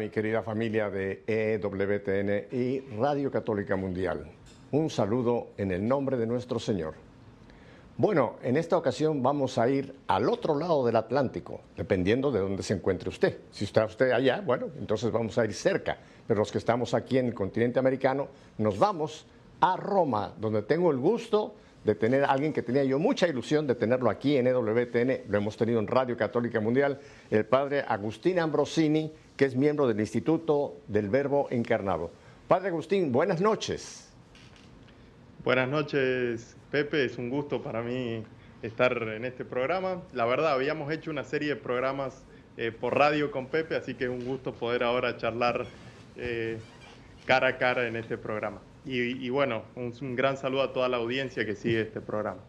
Mi querida familia de EWTN y Radio Católica Mundial. Un saludo en el nombre de nuestro Señor. Bueno, en esta ocasión vamos a ir al otro lado del Atlántico, dependiendo de dónde se encuentre usted. Si está usted allá, bueno, entonces vamos a ir cerca. Pero los que estamos aquí en el continente americano, nos vamos a Roma, donde tengo el gusto de tener a alguien que tenía yo mucha ilusión de tenerlo aquí en EWTN, lo hemos tenido en Radio Católica Mundial, el padre Agustín Ambrosini, que es miembro del Instituto del Verbo Encarnado. Padre Agustín, buenas noches. Buenas noches, Pepe, es un gusto para mí estar en este programa. La verdad, habíamos hecho una serie de programas eh, por radio con Pepe, así que es un gusto poder ahora charlar eh, cara a cara en este programa. Y, bueno, un, gran saludo a toda la audiencia que sigue este programa.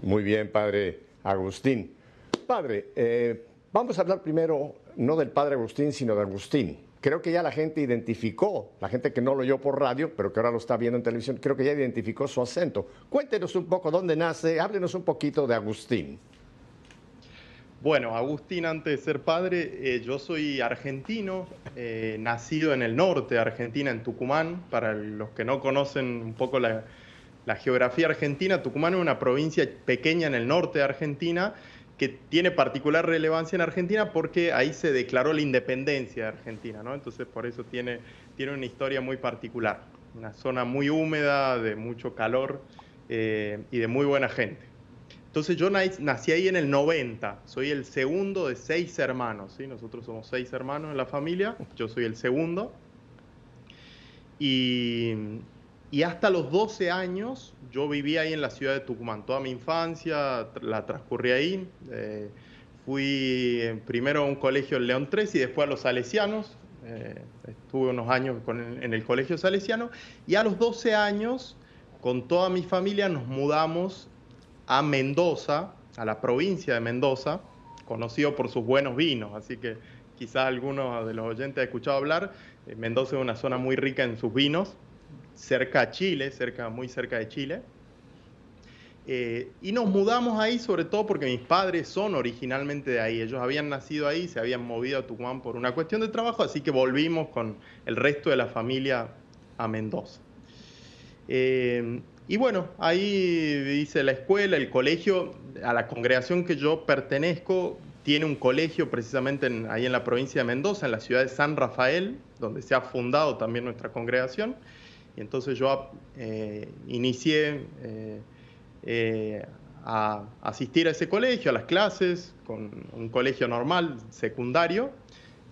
Muy bien, padre Agustín. Padre, eh, vamos a hablar primero no del padre Agustín, sino de Agustín. Creo que ya la gente identificó, la gente que no lo oyó por radio, pero que ahora lo está viendo en televisión, creo que ya identificó su acento. Cuéntenos un poco dónde nace, háblenos un poquito de Agustín. Bueno, Agustín, antes de ser padre, eh, yo soy argentino, eh, nacido en el norte de Argentina, en Tucumán. Para los que no conocen un poco la, geografía argentina, Tucumán es una provincia pequeña en el norte de Argentina que tiene particular relevancia en Argentina porque ahí se declaró la independencia de Argentina, ¿no? Entonces por eso tiene, tiene una historia muy particular, una zona muy húmeda, de mucho calor eh, y de muy buena gente. Entonces yo nací ahí en el 90, soy el segundo de seis hermanos, ¿sí? nosotros somos seis hermanos en la familia, yo soy el segundo. Y, hasta los 12 años yo viví ahí en la ciudad de Tucumán, toda mi infancia la transcurrí ahí. Eh, fui primero a un colegio en León 3 y después a los Salesianos, eh, estuve unos años en el colegio salesiano. Y a los 12 años con toda mi familia nos mudamos a Mendoza, a la provincia de Mendoza, conocido por sus buenos vinos, así que quizás algunos de los oyentes han escuchado hablar, eh, Mendoza es una zona muy rica en sus vinos, cerca a Chile, cerca, muy cerca de Chile. Eh, y nos mudamos ahí sobre todo porque mis padres son originalmente de ahí. Ellos habían nacido ahí, se habían movido a Tucumán por una cuestión de trabajo, así que volvimos con el resto de la familia a Mendoza. Eh, y bueno, ahí hice la escuela, el colegio, a la congregación que yo pertenezco, tiene un colegio precisamente ahí en la provincia de Mendoza, en la ciudad de San Rafael, donde se ha fundado también nuestra congregación. Y entonces yo eh, inicié eh, eh, a asistir a ese colegio, a las clases, con un colegio normal, secundario.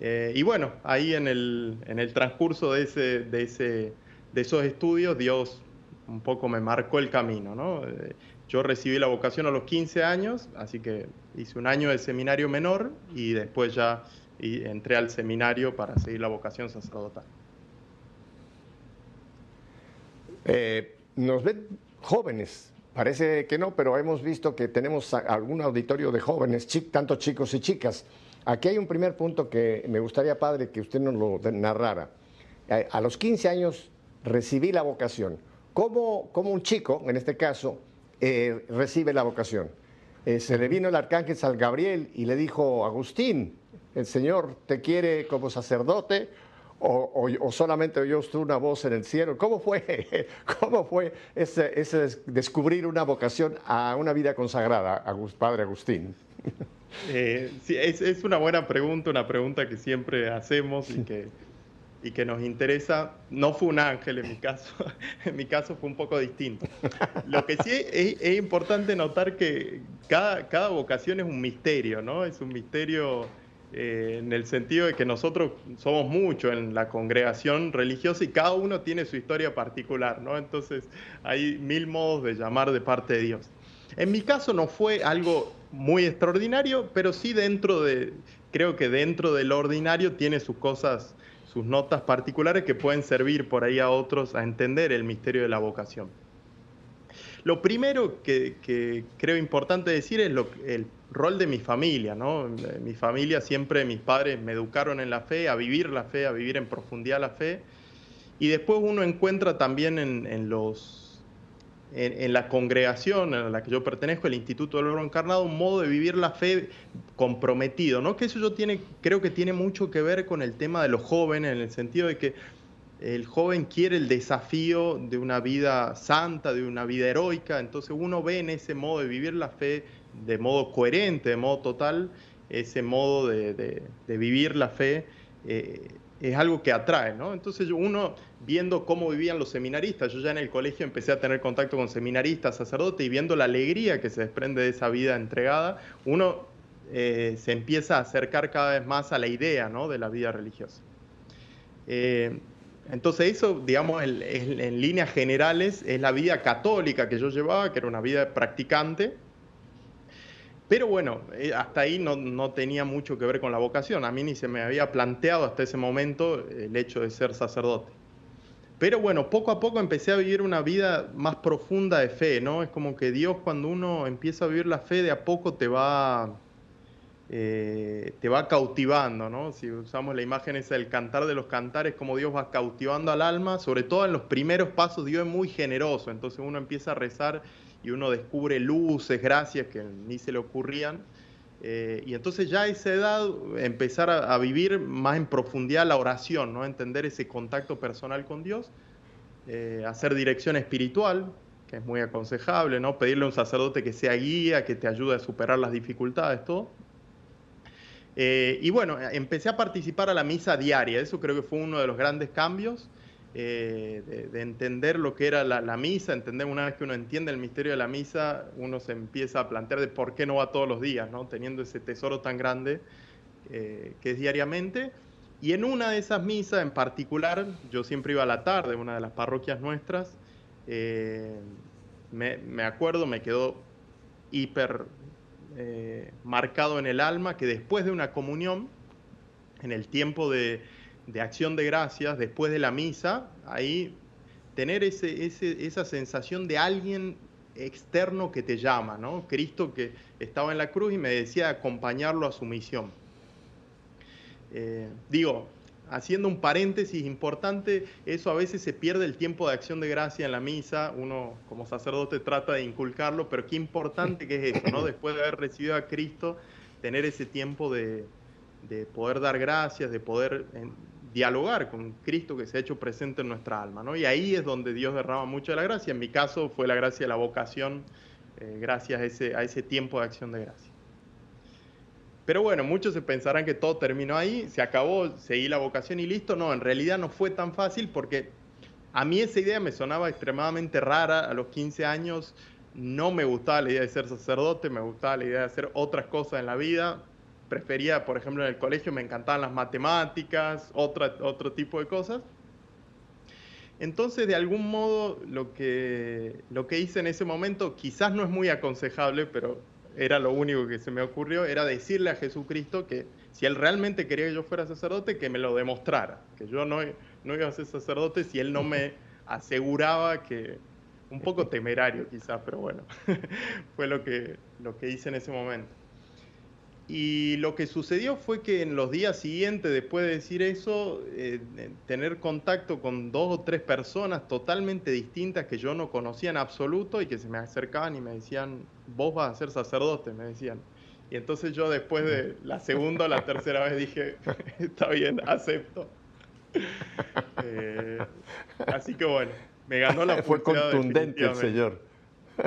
y bueno, ahí en el, en el transcurso de, ese, de, ese, de esos estudios, Dios un poco me marcó el camino, ¿no? Eh, yo recibí la vocación a los 15 años, así que hice un año de seminario menor y después ya entré al seminario para seguir la vocación sacerdotal. Eh, nos ven jóvenes, parece que no, pero hemos visto que tenemos algún auditorio de jóvenes, tanto chicos y chicas. Aquí hay un primer punto que me gustaría, padre, que usted nos lo narrara. Eh, a los 15 años recibí la vocación. ¿Cómo, un chico, en este caso, eh, recibe la vocación? Eh, se le vino el arcángel San Gabriel y le dijo, Agustín, el Señor te quiere como sacerdote o, solamente oyó usted una voz en el cielo. ¿Cómo fue, cómo fue ese, descubrir una vocación a una vida consagrada, Padre Agustín? Eh, sí, es, es, una buena pregunta, una pregunta que siempre hacemos y que y que nos interesa, no fue un ángel en mi caso, en mi caso fue un poco distinto. Lo que sí es, importante notar que cada, cada, vocación es un misterio, ¿no? Es un misterio eh, en el sentido de que nosotros somos muchos en la congregación religiosa y cada uno tiene su historia particular, ¿no? Entonces hay mil modos de llamar de parte de Dios. En mi caso no fue algo muy extraordinario, pero sí dentro de, creo que dentro del ordinario tiene sus cosas sus notas particulares que pueden servir por ahí a otros a entender el misterio de la vocación. Lo primero que, creo importante decir es el rol de mi familia. ¿no? Mi familia siempre, mis padres me educaron en la fe, a vivir la fe, a vivir en profundidad la fe. Y después uno encuentra también en, los, en, la congregación a la que yo pertenezco, el Instituto del Oro Encarnado, un modo de vivir la fe comprometido, ¿no? Que eso yo creo que tiene mucho que ver con el tema de los jóvenes, en el sentido de que el joven quiere el desafío de una vida santa, de una vida heroica, entonces uno ve en ese modo de vivir la fe de modo coherente, de modo total, ese modo de, vivir la fe. Eh, es algo que atrae, ¿no? Entonces uno viendo cómo vivían los seminaristas, yo ya en el colegio empecé a tener contacto con seminaristas, sacerdotes, y viendo la alegría que se desprende de esa vida entregada, uno eh, se empieza a acercar cada vez más a la idea, ¿no? De la vida religiosa. Eh, entonces eso, digamos, en líneas generales es la vida católica que yo llevaba, que era una vida practicante, pero bueno, eh, hasta ahí no, tenía mucho que ver con la vocación. A mí ni se me había planteado hasta ese momento el hecho de ser sacerdote. Pero bueno, poco a poco empecé a vivir una vida más profunda de fe, ¿no? Es como que Dios cuando uno empieza a vivir la fe de a poco te va, eh, te va cautivando, ¿no? Si usamos la imagen esa del cantar de los cantares, como Dios va cautivando al alma, sobre todo en los primeros pasos Dios es muy generoso, entonces uno empieza a rezar y uno descubre luces, gracias que ni se le ocurrían. Eh, y entonces ya a esa edad empezar a, vivir más en profundidad la oración, ¿no? entender ese contacto personal con Dios, eh, hacer dirección espiritual, que es muy aconsejable, ¿no? pedirle a un sacerdote que sea guía, que te ayude a superar las dificultades, todo. Eh, y bueno, empecé a participar a la misa diaria, eso creo que fue uno de los grandes cambios. Eh, de, entender lo que era la, misa, entender una vez que uno entiende el misterio de la misa, uno se empieza a plantear de por qué no va todos los días, ¿no? teniendo ese tesoro tan grande eh, que es diariamente. Y en una de esas misas en particular, yo siempre iba a la tarde, una de las parroquias nuestras, me, me, acuerdo, me quedó hiper marcado en el alma que después de una comunión, en el tiempo de, acción de gracias después de la misa, ahí tener esa sensación de alguien externo que te llama, ¿no? Cristo que estaba en la cruz y me decía acompañarlo a su misión. Eh, digo, haciendo un paréntesis importante, eso a veces se pierde el tiempo de acción de gracia en la misa, uno como sacerdote trata de inculcarlo, pero qué importante que es eso, ¿no? Después de haber recibido a Cristo, tener ese tiempo de, de poder dar gracias, de poder dialogar con Cristo que se ha hecho presente en nuestra alma, ¿no? Y ahí es donde Dios derrama mucho de la gracia. En mi caso fue la gracia de la vocación, eh, gracias a ese, a ese tiempo de acción de gracia. Pero bueno, muchos se pensarán que todo terminó ahí, se acabó, seguí la vocación y listo. No, en realidad no fue tan fácil porque a mí esa idea me sonaba extremadamente rara. A los 15 años no me gustaba la idea de ser sacerdote, me gustaba la idea de hacer otras cosas en la vida prefería, por ejemplo, en el colegio me encantaban las matemáticas, otra, otro tipo de cosas. Entonces, de algún modo, lo que, lo que hice en ese momento, quizás no es muy aconsejable, pero era lo único que se me ocurrió, era decirle a Jesucristo que si él realmente quería que yo fuera sacerdote, que me lo demostrara, que yo no, no iba a ser sacerdote si él no me aseguraba que, un poco temerario quizás, pero bueno, fue lo que, lo que hice en ese momento. Y lo que sucedió fue que en los días siguientes, después de decir eso, eh, tener contacto con dos o tres personas totalmente distintas que yo no conocía en absoluto y que se me acercaban y me decían, vos vas a ser sacerdote, me decían. Y entonces yo después de la segunda o la tercera vez dije, está bien, acepto. Eh, así que bueno, me ganó la Fue contundente el señor.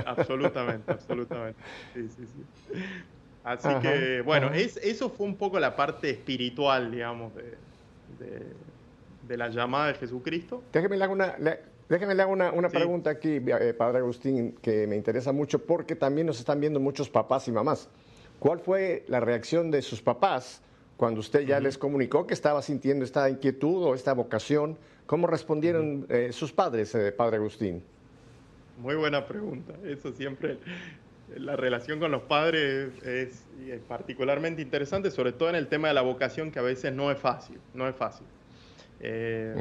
Absolutamente, absolutamente. Sí, sí, sí. Así que, bueno, es, eso fue un poco la parte espiritual, digamos, de, la llamada de Jesucristo. Déjeme le hago una, déjeme le hago una, pregunta aquí, eh, Padre Agustín, que me interesa mucho porque también nos están viendo muchos papás y mamás. ¿Cuál fue la reacción de sus papás cuando usted ya les comunicó que estaba sintiendo esta inquietud o esta vocación? ¿Cómo respondieron eh, sus padres, eh, Padre Agustín? Muy buena pregunta. Eso siempre la relación con los padres es, particularmente interesante, sobre todo en el tema de la vocación, que a veces no es fácil, no es fácil. Eh,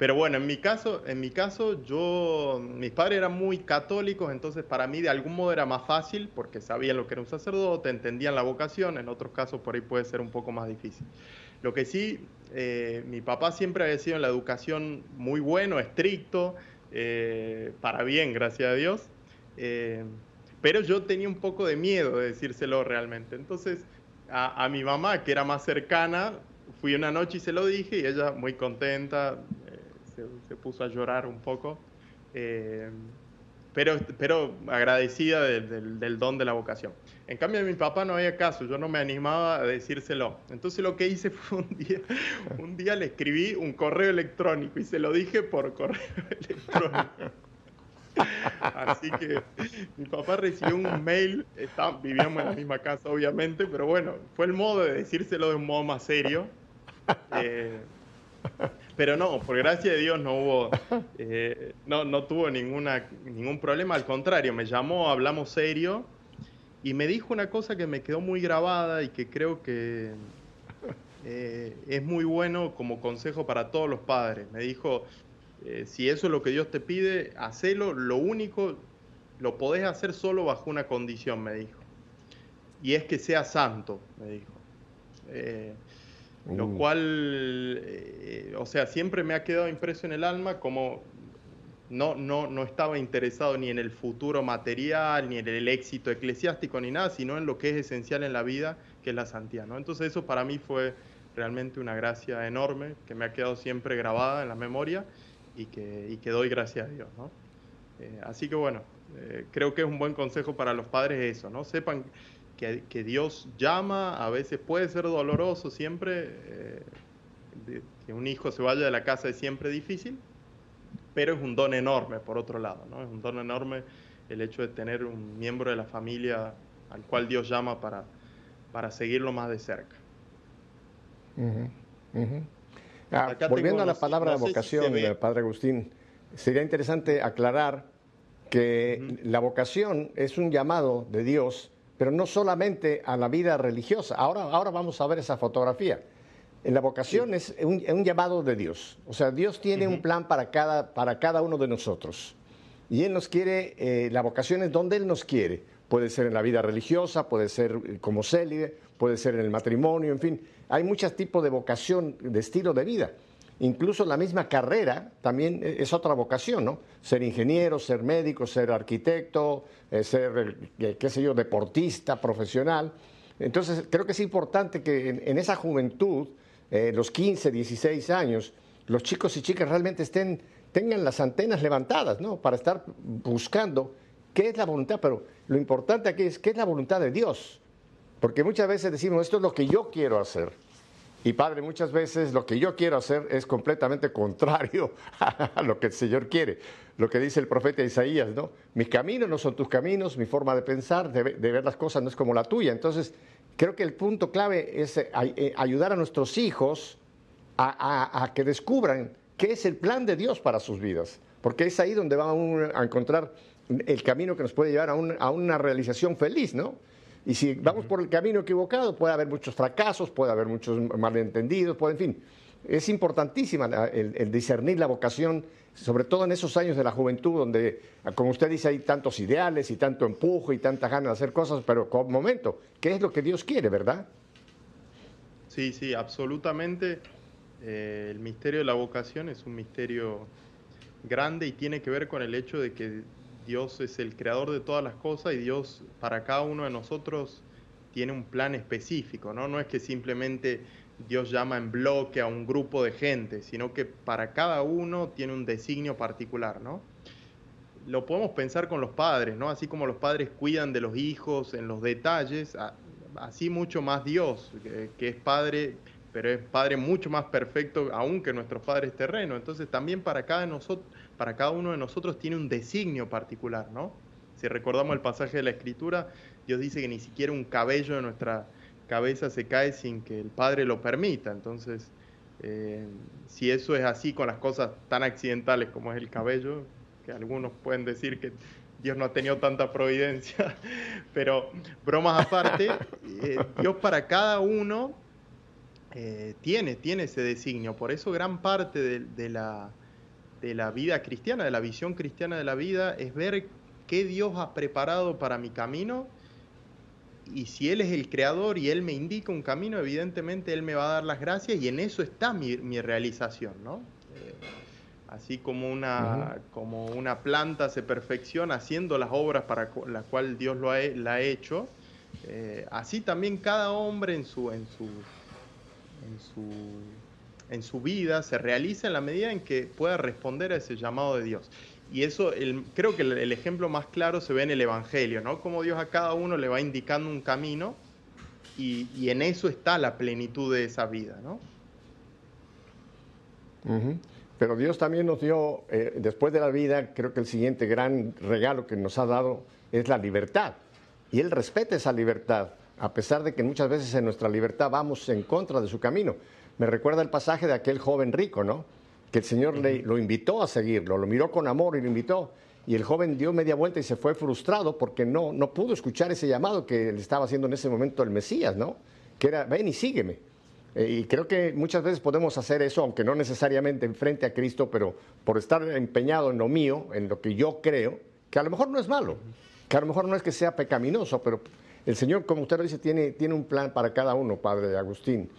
pero bueno, en mi caso, en mi caso, yo, mis padres eran muy católicos, entonces para mí de algún modo era más fácil, porque sabían lo que era un sacerdote, entendían la vocación, en otros casos por ahí puede ser un poco más difícil. Lo que sí, eh, mi papá siempre había sido en la educación muy bueno, estricto, eh, para bien, gracias a Dios. Eh, pero yo tenía un poco de miedo de decírselo realmente. Entonces, a, mi mamá, que era más cercana, fui una noche y se lo dije y ella muy contenta, eh, se, puso a llorar un poco. pero, pero agradecida del don de la vocación. En cambio, a mi papá no había caso, yo no me animaba a decírselo. Entonces lo que hice fue un día, un día le escribí un correo electrónico y se lo dije por correo electrónico. Así que mi papá recibió un mail, vivíamos en la misma casa obviamente, pero bueno, fue el modo de decírselo de un modo más serio. Eh, pero no, por gracia de Dios no hubo, eh, no, no tuvo ninguna, ningún problema, al contrario, me llamó, hablamos serio y me dijo una cosa que me quedó muy grabada y que creo que eh, es muy bueno como consejo para todos los padres. Me dijo, eh, si eso es lo que Dios te pide, hacelo, lo único, lo podés hacer solo bajo una condición, me dijo. Y es que sea santo, me dijo. Eh, lo uh. cual, o sea, siempre me ha quedado impreso en el alma como no, no, no estaba interesado ni en el futuro material, ni en el éxito eclesiástico, ni nada, sino en lo que es esencial en la vida, que es la santidad. ¿no? Entonces eso para mí fue realmente una gracia enorme que me ha quedado siempre grabada en la memoria y que, y que doy gracias a Dios. ¿no? Eh, así que bueno, eh, creo que es un buen consejo para los padres eso, ¿no? Sepan que, que Dios llama, a veces puede ser doloroso siempre, eh, que un hijo se vaya de la casa es siempre difícil, pero es un don enorme, por otro lado, ¿no? Es un don enorme el hecho de tener un miembro de la familia al cual Dios llama para, para seguirlo más de cerca. Ah, volviendo a la palabra de vocación, Padre Agustín, sería interesante aclarar que la vocación es un llamado de Dios, pero no solamente a la vida religiosa. Ahora, ahora vamos a ver esa fotografía. En la vocación es un, llamado de Dios. O sea, Dios tiene un plan para cada, para cada uno de nosotros. Y Él nos quiere, eh, la vocación es donde Él nos quiere. Puede ser en la vida religiosa, puede ser eh, como célibe, puede ser en el matrimonio, en fin. Hay muchos tipos de vocación, de estilo de vida. Incluso la misma carrera también e, es otra vocación, ¿no? Ser ingeniero, ser médico, ser arquitecto, eh, ser, qué sé yo, deportista, profesional. Entonces, creo que es importante que en esa juventud eh, los 15, 16 años, los chicos y chicas realmente estén, tengan las antenas levantadas, ¿no? Para estar buscando qué es la voluntad, pero lo importante aquí es qué es la voluntad de Dios. Porque muchas veces decimos, esto es lo que yo quiero hacer. Y Padre, muchas veces lo que yo quiero hacer es completamente contrario a lo que el Señor quiere. Lo que dice el profeta Isaías, ¿no? Mis caminos no son tus caminos, mi forma de pensar, de, ver las cosas no es como la tuya. Entonces, creo que el punto clave es eh, eh, ayudar a nuestros hijos a, que descubran qué es el plan de Dios para sus vidas, porque es ahí donde van a encontrar el camino que nos puede llevar a, una realización feliz, ¿no? Y si vamos por el camino equivocado, puede haber muchos fracasos, puede haber muchos malentendidos, puede, en fin. Es importantísima el discernir la vocación sobre todo en esos años de la juventud, donde, como usted dice, hay tantos ideales y tanto empujo y tanta ganas de hacer cosas, pero con momento, ¿qué es lo que Dios quiere, verdad? Sí, sí, absolutamente. Eh, el misterio de la vocación es un misterio grande y tiene que ver con el hecho de que Dios es el creador de todas las cosas y Dios para cada uno de nosotros tiene un plan específico, ¿no? No es que simplemente Dios llama en bloque a un grupo de gente, sino que para cada uno tiene un designio particular, ¿no? Lo podemos pensar con los padres, ¿no? Así como los padres cuidan de los hijos en los detalles, así mucho más Dios, que, es padre, pero es padre mucho más perfecto aún que nuestros padres terrenos. Entonces también para cada, nosotros, para cada uno de nosotros tiene un designio particular, ¿no? Si recordamos el pasaje de la Escritura, Dios dice que ni siquiera un cabello de nuestra cabeza se cae sin que el Padre lo permita. Entonces, eh, si eso es así con las cosas tan accidentales como es el cabello, que algunos pueden decir que Dios no ha tenido tanta providencia, pero bromas aparte, eh, Dios para cada uno eh, tiene, tiene ese designio. Por eso gran parte de, la, de la vida cristiana, de la visión cristiana de la vida, es ver qué Dios ha preparado para mi camino y si Él es el creador y Él me indica un camino, evidentemente Él me va a dar las gracias y en eso está mi, realización, ¿no? Eh, Así como una, como una planta se perfecciona haciendo las obras para las cuales Dios lo ha, la ha hecho, eh, así también cada hombre en su, en, su, en, su, en su vida se realiza en la medida en que pueda responder a ese llamado de Dios. Y eso, creo que el, ejemplo más claro se ve en el Evangelio, ¿no? Como Dios a cada uno le va indicando un camino y, y en eso está la plenitud de esa vida, ¿no? Pero Dios también nos dio, eh, después de la vida, creo que el siguiente gran regalo que nos ha dado es la libertad. Y Él respeta esa libertad, a pesar de que muchas veces en nuestra libertad vamos en contra de su camino. Me recuerda el pasaje de aquel joven rico, ¿no? Que el Señor le, lo invitó a seguirlo, lo miró con amor y lo invitó. Y el joven dio media vuelta y se fue frustrado porque no, no pudo escuchar ese llamado que le estaba haciendo en ese momento el Mesías, ¿no? Que era, ven y sígueme. Eh, y creo que muchas veces podemos hacer eso, aunque no necesariamente enfrente a Cristo, pero por estar empeñado en lo mío, en lo que yo creo, que a lo mejor no es malo, que a lo mejor no es que sea pecaminoso, pero el Señor, como usted lo dice, tiene, tiene un plan para cada uno, Padre Agustín.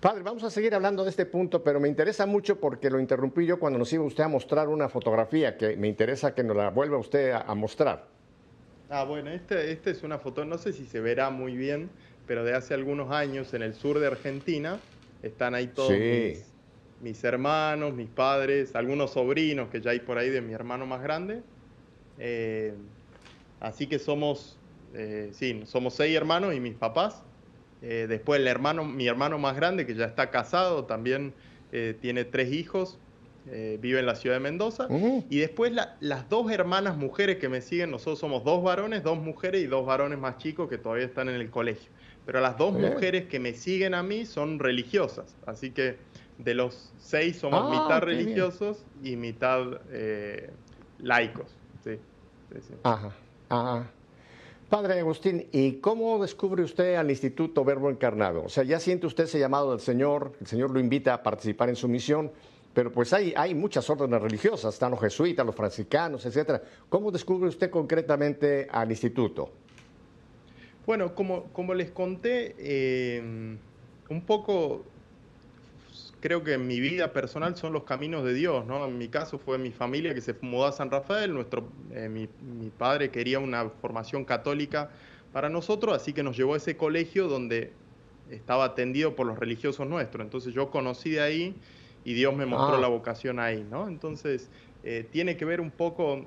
Padre, vamos a seguir hablando de este punto, pero me interesa mucho porque lo interrumpí yo cuando nos iba usted a mostrar una fotografía que me interesa que nos la vuelva usted a, mostrar. Ah, bueno, esta este es una foto, no sé si se verá muy bien, pero de hace algunos años en el sur de Argentina. Están ahí todos mis, hermanos, mis padres, algunos sobrinos que ya hay por ahí de mi hermano más grande. Eh, así que somos, eh, sí, somos seis hermanos y mis papás. Eh, después el hermano, mi hermano más grande, que ya está casado, también tiene tres hijos, vive en la ciudad de Mendoza. Y después las dos hermanas mujeres que me siguen, nosotros somos dos varones, dos mujeres y dos varones más chicos que todavía están en el colegio pero las dos mujeres que me siguen a mí son religiosas, así que de los seis somos ah, mitad religiosos y mitad eh, laicos. Sí, Ajá, ajá. Padre Agustín, ¿y cómo descubre usted al Instituto Verbo Encarnado? O sea, ya siente usted ese llamado del Señor, el Señor lo invita a participar en su misión, pero pues hay, hay muchas órdenes religiosas, están los jesuitas, los franciscanos, etcétera. ¿Cómo descubre usted concretamente al Instituto? Bueno, como, como les conté, eh, un poco creo que en mi vida personal son los caminos de Dios, ¿no? En mi caso fue mi familia que se mudó a San Rafael, nuestro, eh, mi, mi, padre quería una formación católica para nosotros, así que nos llevó a ese colegio donde estaba atendido por los religiosos nuestros. Entonces yo conocí de ahí y Dios me mostró ah. la vocación ahí, ¿no? Entonces eh, tiene que ver un poco,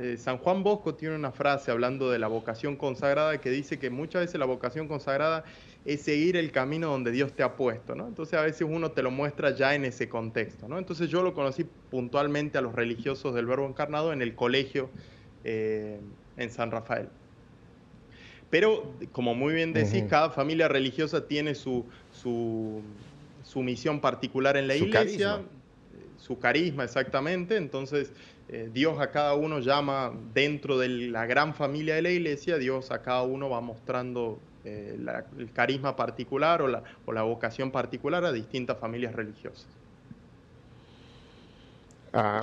eh, San Juan Bosco tiene una frase hablando de la vocación consagrada que dice que muchas veces la vocación consagrada es seguir el camino donde Dios te ha puesto, ¿no? Entonces a veces uno te lo muestra ya en ese contexto, ¿no? Entonces yo lo conocí puntualmente a los religiosos del Verbo Encarnado en el colegio eh, en San Rafael. Pero, como muy bien decís, cada familia religiosa tiene su, su, misión particular en la iglesia su carisma exactamente, entonces eh, Dios a cada uno llama dentro de la gran familia de la iglesia, Dios a cada uno va mostrando eh, el carisma particular o la, o la, vocación particular a distintas familias religiosas. Ah,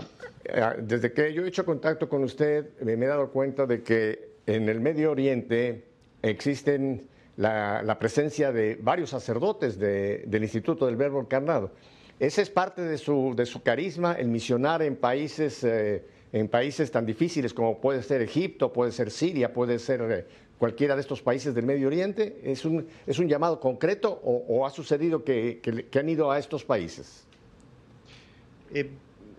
ah, desde que yo he hecho contacto con usted, me he dado cuenta de que en el Medio Oriente existen la, presencia de varios sacerdotes del Instituto del Verbo Encarnado. Ese es parte de su, de su carisma, el misionar en países, eh, en países tan difíciles como puede ser Egipto, puede ser Siria, puede ser eh, cualquiera de estos países del Medio Oriente. ¿Es un, es un llamado concreto o, ha sucedido que, que, han ido a estos países? Eh,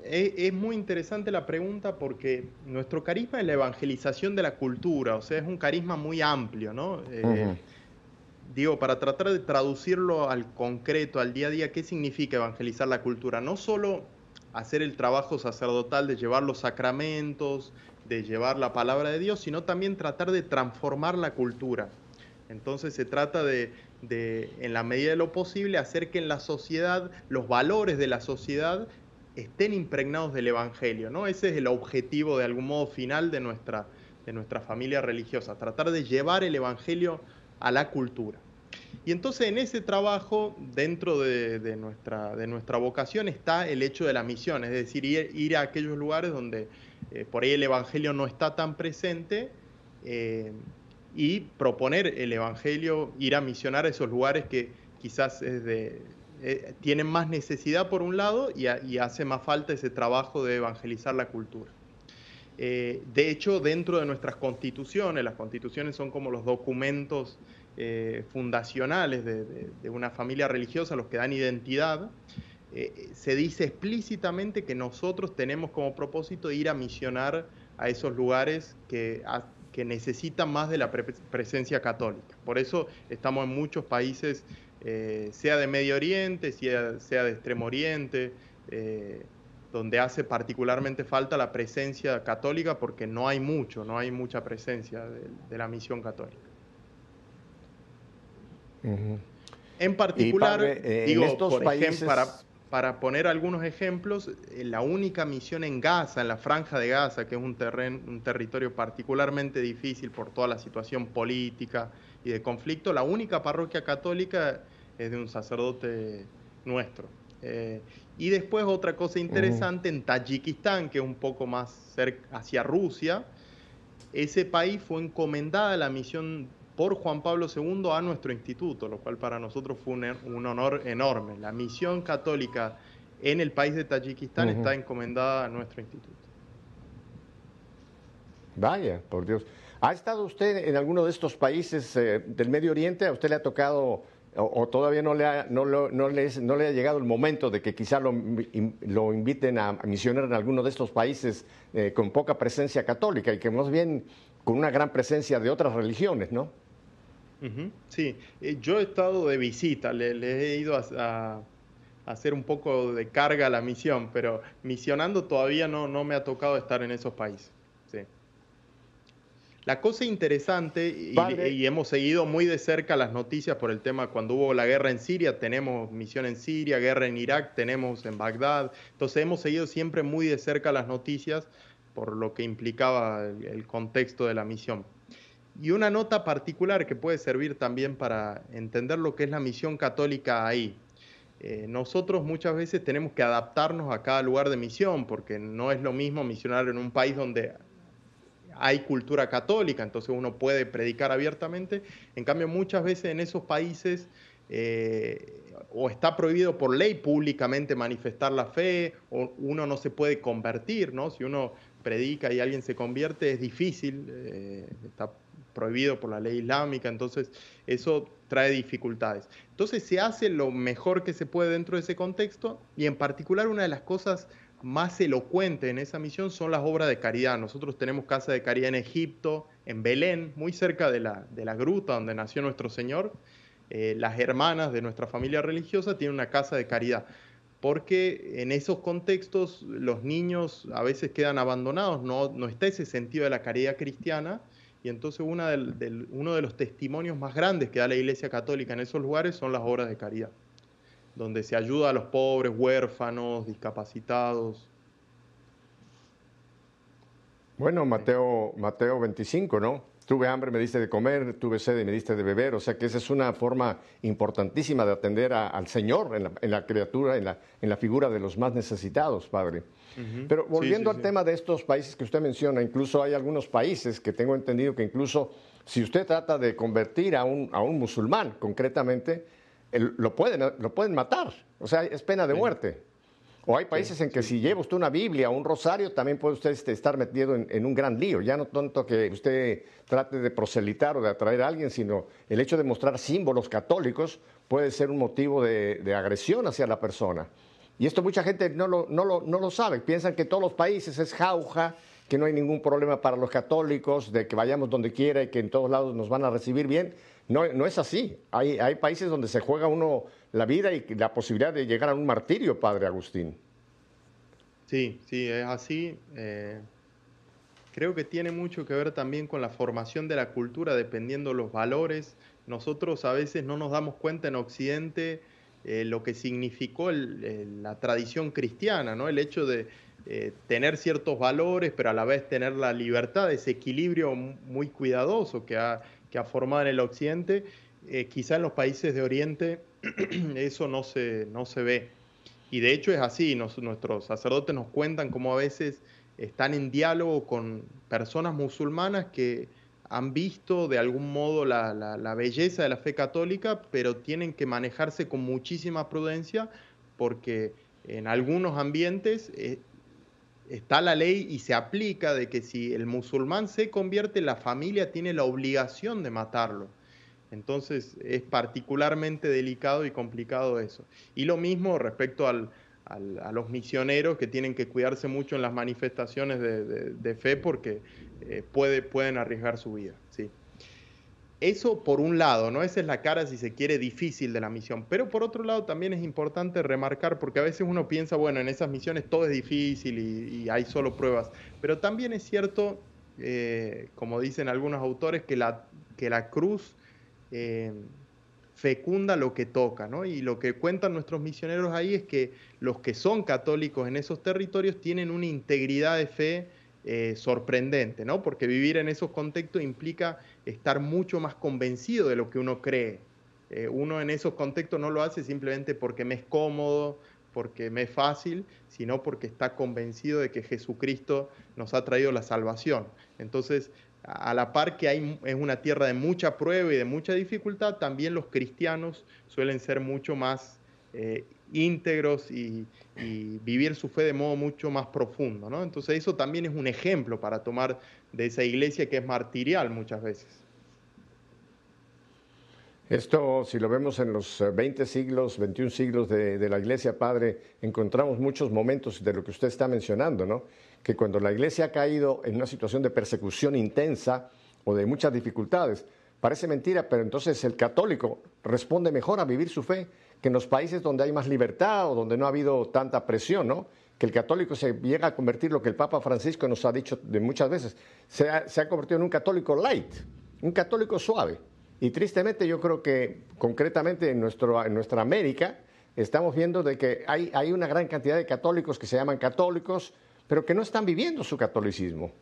es muy interesante la pregunta porque nuestro carisma es la evangelización de la cultura, o sea, es un carisma muy amplio, ¿no? digo, para tratar de traducirlo al concreto, al día a día, ¿qué significa evangelizar la cultura? No solo hacer el trabajo sacerdotal de llevar los sacramentos, de llevar la palabra de Dios, sino también tratar de transformar la cultura. Entonces se trata de, en la medida de lo posible, hacer que en la sociedad los valores de la sociedad estén impregnados del Evangelio, ¿no? Ese es el objetivo de algún modo final de nuestra, de nuestra familia religiosa, tratar de llevar el Evangelio a la cultura. Y entonces en ese trabajo, dentro de, nuestra, de nuestra vocación, está el hecho de la misión, es decir, ir, a aquellos lugares donde eh, por ahí el Evangelio no está tan presente eh, y proponer el Evangelio, ir a misionar a esos lugares que quizás eh, tienen más necesidad por un lado y, hace más falta ese trabajo de evangelizar la cultura. De hecho, dentro de nuestras constituciones, las constituciones son como los documentos fundacionales de, una familia religiosa, los que dan identidad, se dice explícitamente que nosotros tenemos como propósito ir a misionar a esos lugares que, que necesitan más de la presencia católica. Por eso estamos en muchos países eh, sea de Medio Oriente, sea, sea de Extremo Oriente, eh, donde hace particularmente falta la presencia católica porque no hay mucho, no hay mucha presencia de, la misión católica. En particular, eh, digo, por ejemplo, para, para, poner algunos ejemplos, la única misión en Gaza, en la franja de Gaza, que es un, terreno, un territorio particularmente difícil por toda la situación política, y de conflicto, la única parroquia católica es de un sacerdote nuestro. Eh, y después otra cosa interesante, en Tayikistán, que es un poco más cerca hacia Rusia, ese país fue encomendada la misión por Juan Pablo II a nuestro instituto, lo cual para nosotros fue un, honor enorme. La misión católica en el país de Tayikistán está encomendada a nuestro instituto. Vaya, por Dios. ¿Ha estado usted en alguno de estos países eh, del Medio Oriente? ¿A usted le ha tocado o, todavía no le, ha, no, no, le, no, le, ha llegado el momento de que quizá lo, lo inviten a, misionar en alguno de estos países eh, con poca presencia católica y que más bien con una gran presencia de otras religiones, ¿no? Sí, eh, yo he estado de visita, le, he ido a, hacer un poco de carga a la misión, pero misionando todavía no, no me ha tocado estar en esos países. La cosa interesante, y, hemos seguido muy de cerca las noticias por el tema, cuando hubo la guerra en Siria, tenemos misión en Siria, guerra en Irak, tenemos en Bagdad, entonces hemos seguido siempre muy de cerca las noticias por lo que implicaba el, contexto de la misión. Y una nota particular que puede servir también para entender lo que es la misión católica ahí. Eh, nosotros muchas veces tenemos que adaptarnos a cada lugar de misión, porque no es lo mismo misionar en un país donde hay cultura católica, entonces uno puede predicar abiertamente. En cambio, muchas veces en esos países eh, o está prohibido por ley públicamente manifestar la fe, o uno no se puede convertir, ¿no? Si uno predica y alguien se convierte, es difícil, eh, está prohibido por la ley islámica, entonces eso trae dificultades. Entonces se hace lo mejor que se puede dentro de ese contexto y en particular una de las cosas más elocuente en esa misión son las obras de caridad. Nosotros tenemos casa de caridad en Egipto, en Belén, muy cerca de la, de la gruta donde nació nuestro Señor. Eh, las hermanas de nuestra familia religiosa tienen una casa de caridad, porque en esos contextos los niños a veces quedan abandonados, no, no está ese sentido de la caridad cristiana, y entonces una uno de los testimonios más grandes que da la Iglesia Católica en esos lugares son las obras de caridad donde se ayuda a los pobres, huérfanos, discapacitados. Bueno, Mateo, Mateo 25, ¿no? Tuve hambre, me diste de comer, tuve sed y me diste de beber. O sea que esa es una forma importantísima de atender al Señor en la, criatura, en la, figura de los más necesitados, Padre. Pero volviendo al tema de estos países que usted menciona, incluso hay algunos países que tengo entendido que incluso si usted trata de convertir a un, a un musulmán concretamente, lo, pueden, lo pueden matar. O sea, es pena de muerte. O hay países en que si lleva usted una Biblia o un rosario, también puede usted este, estar metido en, un gran lío. Ya no tanto que usted trate de proselitar o de atraer a alguien, sino el hecho de mostrar símbolos católicos puede ser un motivo de, agresión hacia la persona. Y esto mucha gente no lo, no, lo, no lo sabe. Piensan que todos los países es jauja, que no hay ningún problema para los católicos, de que vayamos donde quiera y que en todos lados nos van a recibir bien. No, no es así. Hay, hay países donde se juega uno la vida y la posibilidad de llegar a un martirio, Padre Agustín. Sí, sí, es así. Eh, creo que tiene mucho que ver también con la formación de la cultura, dependiendo los valores. Nosotros a veces no nos damos cuenta en Occidente eh, lo que significó la tradición cristiana, ¿no? El hecho de eh, tener ciertos valores, pero a la vez tener la libertad, ese equilibrio muy cuidadoso que ha que ha formado en el occidente, quizá en los países de oriente eso no se, no se ve. Y de hecho es así, nuestros sacerdotes nos cuentan cómo a veces están en diálogo con personas musulmanas que han visto de algún modo la, belleza de la fe católica, pero tienen que manejarse con muchísima prudencia porque en algunos ambientes eh, está la ley y se aplica de que si el musulmán se convierte, la familia tiene la obligación de matarlo. Entonces es particularmente delicado y complicado eso. Y lo mismo respecto al, a los misioneros que tienen que cuidarse mucho en las manifestaciones de, fe porque eh, puede, pueden arriesgar su vida. ¿sí? Eso por un lado, ¿no? Esa es la cara, si se quiere, difícil de la misión. Pero por otro lado también es importante remarcar, porque a veces uno piensa, bueno, en esas misiones todo es difícil y, hay solo pruebas. Pero también es cierto, eh, como dicen algunos autores, que la, que la cruz eh, fecunda lo que toca, ¿no? Y lo que cuentan nuestros misioneros ahí es que los que son católicos en esos territorios tienen una integridad de fe eh, sorprendente, ¿no? Porque vivir en esos contextos implica estar mucho más convencido de lo que uno cree. Eh, uno en esos contextos no lo hace simplemente porque me es cómodo, porque me es fácil, sino porque está convencido de que Jesucristo nos ha traído la salvación. Entonces, a la par que hay, es una tierra de mucha prueba y de mucha dificultad, también los cristianos suelen ser mucho más eh, íntegros y, vivir su fe de modo mucho más profundo. ¿no? Entonces eso también es un ejemplo para tomar de esa iglesia que es martirial muchas veces. Esto, si lo vemos en los 20 eh, siglos, 21 siglos de, de, la Iglesia, Padre, encontramos muchos momentos de lo que usted está mencionando, ¿no? Que cuando la iglesia ha caído en una situación de persecución intensa o de muchas dificultades, parece mentira, pero entonces el católico responde mejor a vivir su fe que en los países donde hay más libertad o donde no ha habido tanta presión, ¿no? Que el católico se llega a convertir, lo que el Papa Francisco nos ha dicho de muchas veces, se ha, convertido en un católico light, un católico suave. Y tristemente yo creo que concretamente en, nuestro, en nuestra América estamos viendo de que hay, hay una gran cantidad de católicos que se llaman católicos, pero que no están viviendo su catolicismo.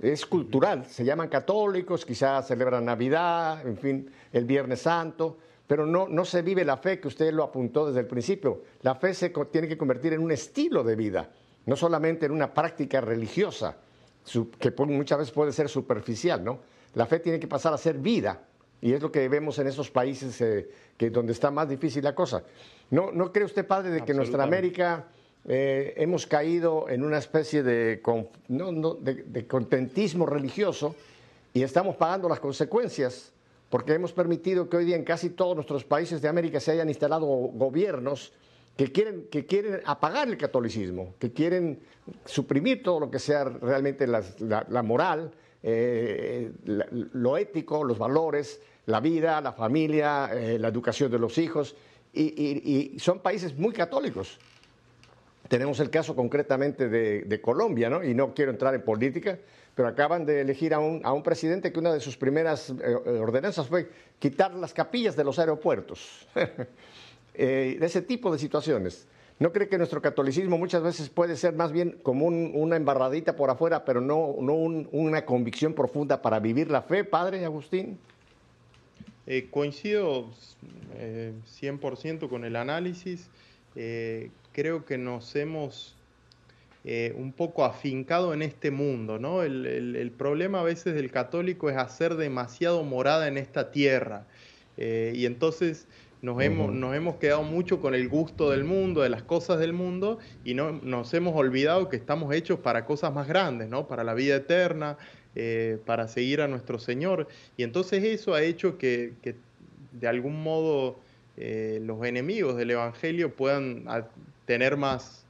Es cultural, se llaman católicos, quizás celebran Navidad, en fin, el Viernes Santo, pero no, no se vive la fe que usted lo apuntó desde el principio. La fe se tiene que convertir en un estilo de vida, no solamente en una práctica religiosa, que muchas veces puede ser superficial, ¿no? La fe tiene que pasar a ser vida, y es lo que vemos en esos países eh, que, donde está más difícil la cosa. ¿No, ¿No cree usted, padre, de que nuestra América eh, hemos caído en una especie de, contentismo religioso y estamos pagando las consecuencias porque hemos permitido que hoy día en casi todos nuestros países de América se hayan instalado gobiernos que quieren, que quieren apagar el catolicismo, que quieren suprimir todo lo que sea realmente la, moral, eh, lo ético, los valores, la vida, la familia, eh, la educación de los hijos. y son países muy católicos. Tenemos el caso concretamente de, Colombia, ¿no? Y no quiero entrar en política, pero acaban de elegir a un, presidente que una de sus primeras eh, ordenanzas fue quitar las capillas de los aeropuertos. eh, ese tipo de situaciones. ¿No cree que nuestro catolicismo muchas veces puede ser más bien como una embarradita por afuera, pero no, una convicción profunda para vivir la fe, padre Agustín? Eh, coincido 100% eh, con el análisis. Creo que nos hemos eh, un poco afincado en este mundo, ¿no? El, problema a veces del católico es hacer demasiado morada en esta tierra. Eh, y entonces nos, hemos, nos hemos quedado mucho con el gusto del mundo, de las cosas del mundo, y no, nos hemos olvidado que estamos hechos para cosas más grandes, ¿no? Para la vida eterna, para seguir a nuestro Señor. Y entonces eso ha hecho que, que de algún modo eh, los enemigos del Evangelio puedan tener más,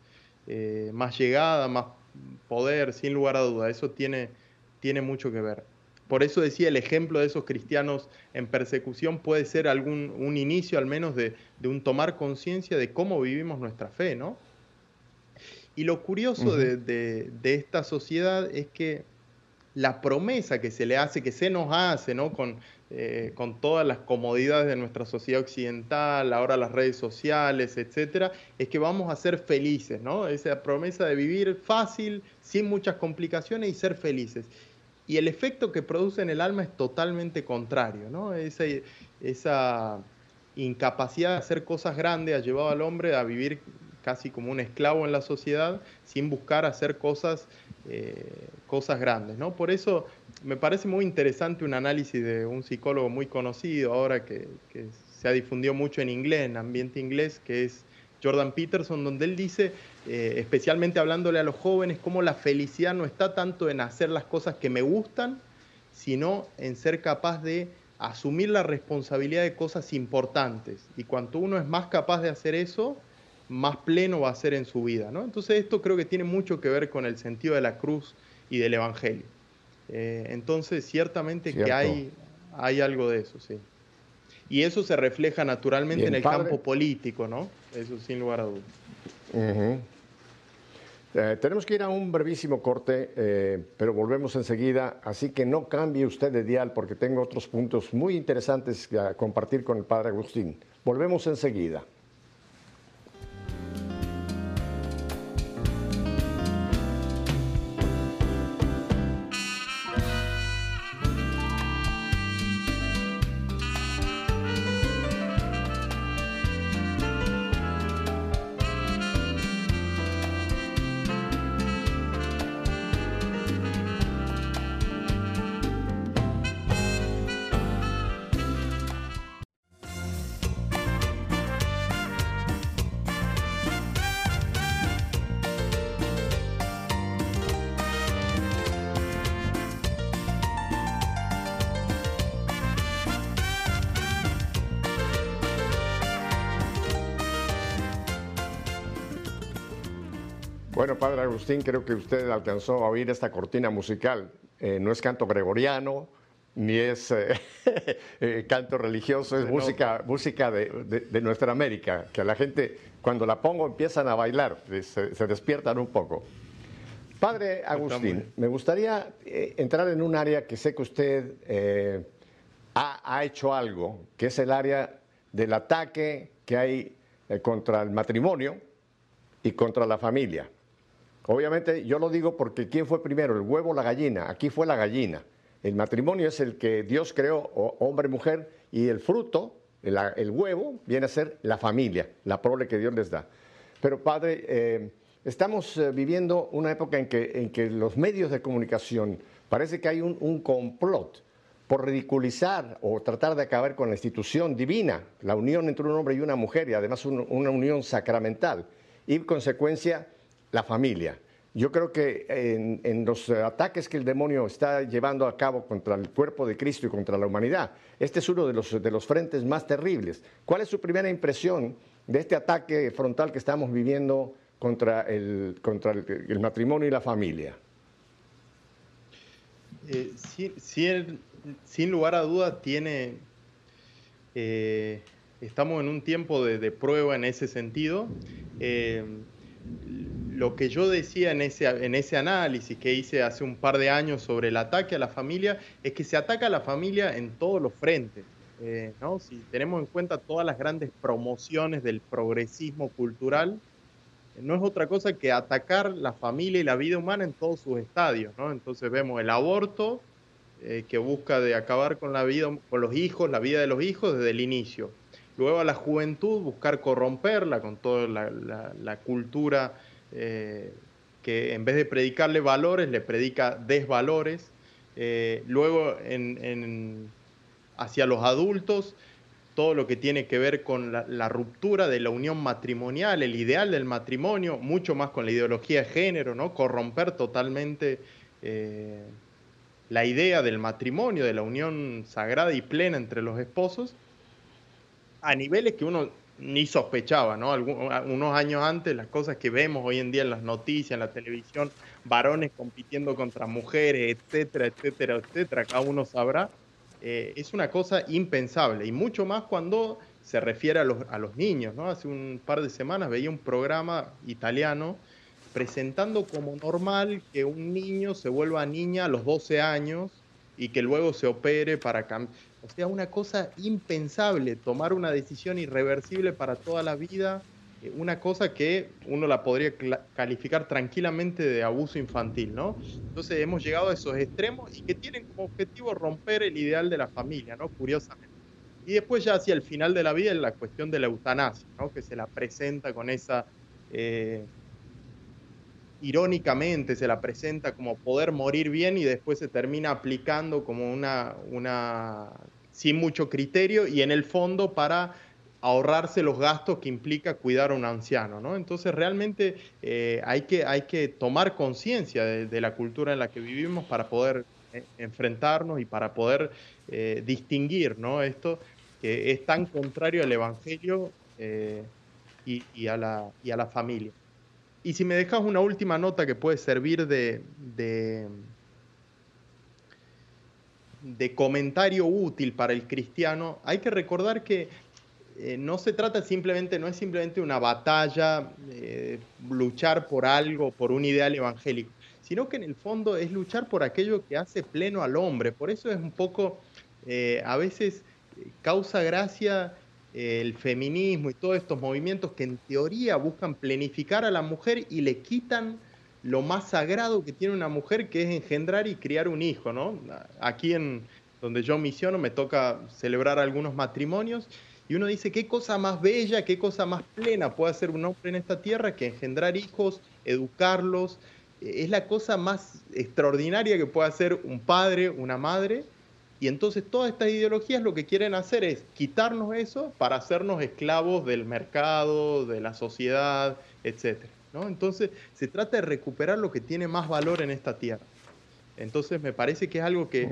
eh, más llegada, más poder, sin lugar a duda. Eso tiene, tiene mucho que ver. Por eso decía, el ejemplo de esos cristianos en persecución puede ser algún, un inicio al menos de, un tomar conciencia de cómo vivimos nuestra fe, ¿no? Y lo curioso de, de, esta sociedad es que la promesa que se le hace, que se nos hace, ¿no? Con, eh, con todas las comodidades de nuestra sociedad occidental, ahora las redes sociales, etcétera, es que vamos a ser felices, ¿no? Esa promesa de vivir fácil, sin muchas complicaciones y ser felices. Y el efecto que produce en el alma es totalmente contrario, ¿no? Esa, incapacidad de hacer cosas grandes ha llevado al hombre a vivir casi como un esclavo en la sociedad sin buscar hacer cosas, eh, cosas grandes, ¿no? Por eso me parece muy interesante un análisis de un psicólogo muy conocido ahora que, se ha difundido mucho en inglés, en ambiente inglés, que es Jordan Peterson, donde él dice, eh, especialmente hablándole a los jóvenes, cómo la felicidad no está tanto en hacer las cosas que me gustan, sino en ser capaz de asumir la responsabilidad de cosas importantes. Y cuanto uno es más capaz de hacer eso, más pleno va a ser en su vida. ¿no? Entonces esto creo que tiene mucho que ver con el sentido de la cruz y del Evangelio. Eh, entonces, ciertamente que hay, hay algo de eso, sí. Y eso se refleja naturalmente en el campo político, ¿no? Eso sin lugar a dudas. Eh, tenemos que ir a un brevísimo corte, eh, pero volvemos enseguida, así que no cambie usted de dial porque tengo otros puntos muy interesantes que compartir con el Padre Agustín. Volvemos enseguida. Bueno, Padre Agustín, creo que usted alcanzó a oír esta cortina musical. Eh, no es canto gregoriano, ni es eh, eh, canto religioso, es música, música de, nuestra América, que a la gente cuando la pongo empiezan a bailar, se, despiertan un poco. Padre Agustín, me gustaría entrar en un área que sé que usted ha, ha, hecho algo, que es el área del ataque que hay contra el matrimonio y contra la familia. Obviamente yo lo digo porque ¿quién fue primero, el huevo o la gallina? Aquí fue la gallina. El matrimonio es el que Dios creó, hombre y mujer, y el fruto, el, huevo, viene a ser la familia, la prole que Dios les da. Pero Padre, eh, estamos eh, viviendo una época en que, en que los medios de comunicación parece que hay un, complot por ridiculizar o tratar de acabar con la institución divina, la unión entre un hombre y una mujer, y además una unión sacramental, y en consecuencia la familia. Yo creo que en, los ataques que el demonio está llevando a cabo contra el cuerpo de Cristo y contra la humanidad, este es uno de los, de los frentes más terribles. ¿Cuál es su primera impresión de este ataque frontal que estamos viviendo contra el, contra el, matrimonio y la familia? Eh, sin, lugar a duda tiene... Eh, estamos en un tiempo de, prueba en ese sentido. Eh, lo que yo decía en ese, en ese análisis que hice hace un par de años sobre el ataque a la familia es que se ataca a la familia en todos los frentes. Eh, ¿no? Si tenemos en cuenta todas las grandes promociones del progresismo cultural, no es otra cosa que atacar la familia y la vida humana en todos sus estadios. ¿no? Entonces vemos el aborto, eh, que busca de acabar con la vida, con los hijos, la vida de los hijos desde el inicio. Luego a la juventud, buscar corromperla con toda la, la cultura eh, que en vez de predicarle valores, le predica desvalores. Eh, luego, hacia los adultos, todo lo que tiene que ver con la, ruptura de la unión matrimonial, el ideal del matrimonio, mucho más con la ideología de género, ¿no? Corromper totalmente eh, la idea del matrimonio, de la unión sagrada y plena entre los esposos, a niveles que uno ni sospechaba, ¿no? unos años antes, las cosas que vemos hoy en día en las noticias, en la televisión, varones compitiendo contra mujeres, etcétera, etcétera, etcétera, cada uno sabrá, eh, es una cosa impensable, y mucho más cuando se refiere a los, a los niños, ¿no? Hace un par de semanas veía un programa italiano presentando como normal que un niño se vuelva niña a los 12 años y que luego se opere para cambiar o sea, una cosa impensable, tomar una decisión irreversible para toda la vida, eh, una cosa que uno la podría calificar tranquilamente de abuso infantil, ¿no? Entonces hemos llegado a esos extremos y que tienen como objetivo romper el ideal de la familia, ¿no? Curiosamente. Y después ya hacia el final de la vida la cuestión de la eutanasia, ¿no? Que se la presenta con esa... Eh, irónicamente se la presenta como poder morir bien y después se termina aplicando como una, una sin mucho criterio y en el fondo para ahorrarse los gastos que implica cuidar a un anciano. ¿no? Entonces realmente eh, hay, que, hay que tomar conciencia de, la cultura en la que vivimos para poder eh, enfrentarnos y para poder eh, distinguir ¿no? esto que es tan contrario al Evangelio y, a la, y a la familia. Y si me dejas una última nota que puede servir de, de, comentario útil para el cristiano, hay que recordar que eh, no se trata simplemente, no es simplemente una batalla, eh, luchar por algo, por un ideal evangélico, sino que en el fondo es luchar por aquello que hace pleno al hombre. Por eso es un poco, eh, a veces causa gracia el feminismo y todos estos movimientos que en teoría buscan planificar a la mujer y le quitan lo más sagrado que tiene una mujer, que es engendrar y criar un hijo, ¿no? Aquí en donde yo misiono me toca celebrar algunos matrimonios y uno dice, qué cosa más bella, qué cosa más plena puede hacer un hombre en esta tierra que engendrar hijos, educarlos. Es la cosa más extraordinaria que puede hacer un padre, una madre, y entonces todas estas ideologías lo que quieren hacer es quitarnos eso para hacernos esclavos del mercado, de la sociedad, etc. ¿no? Entonces se trata de recuperar lo que tiene más valor en esta tierra. Entonces me parece que es algo que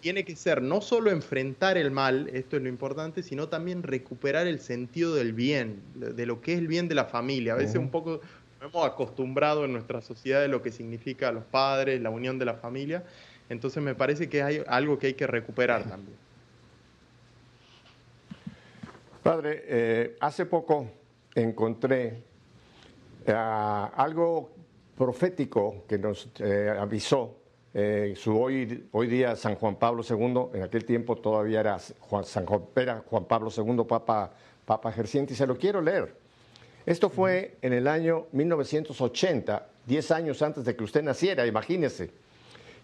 tiene que ser no solo enfrentar el mal, esto es lo importante, sino también recuperar el sentido del bien, de lo que es el bien de la familia. A veces un poco nos hemos acostumbrado en nuestra sociedad de lo que significa los padres, la unión de la familia, entonces me parece que hay algo que hay que recuperar también. Padre, eh, hace poco encontré eh, algo profético que nos eh, avisó su hoy, hoy día San Juan Pablo II, en aquel tiempo todavía era Juan, San Juan, Juan Pablo II, Papa, Papa Gerciente, y se lo quiero leer. Esto fue en el año 1980, 10 años antes de que usted naciera, imagínese.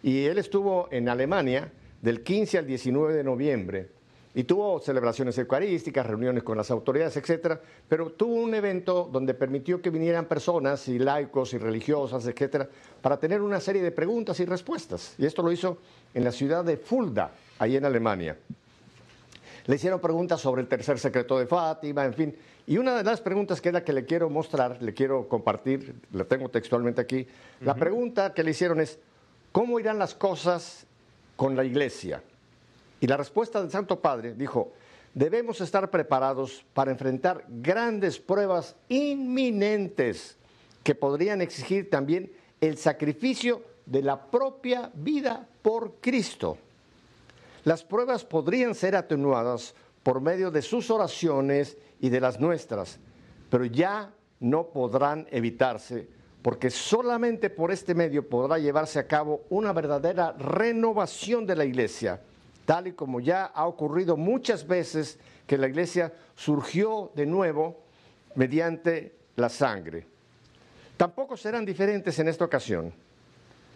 Y él estuvo en Alemania del 15 al 19 de noviembre y tuvo celebraciones eucarísticas, reuniones con las autoridades, etcétera, pero tuvo un evento donde permitió que vinieran personas y laicos y religiosas, etcétera, para tener una serie de preguntas y respuestas. Y esto lo hizo en la ciudad de Fulda, ahí en Alemania. Le hicieron preguntas sobre el tercer secreto de Fátima, en fin. Y una de las preguntas que es la que le quiero mostrar, le quiero compartir, la tengo textualmente aquí, la pregunta que le hicieron es, ¿Cómo irán las cosas con la iglesia? Y la respuesta del Santo Padre dijo, debemos estar preparados para enfrentar grandes pruebas inminentes que podrían exigir también el sacrificio de la propia vida por Cristo. Las pruebas podrían ser atenuadas por medio de sus oraciones y de las nuestras, pero ya no podrán evitarse porque solamente por este medio podrá llevarse a cabo una verdadera renovación de la iglesia, tal y como ya ha ocurrido muchas veces que la iglesia surgió de nuevo mediante la sangre. Tampoco serán diferentes en esta ocasión.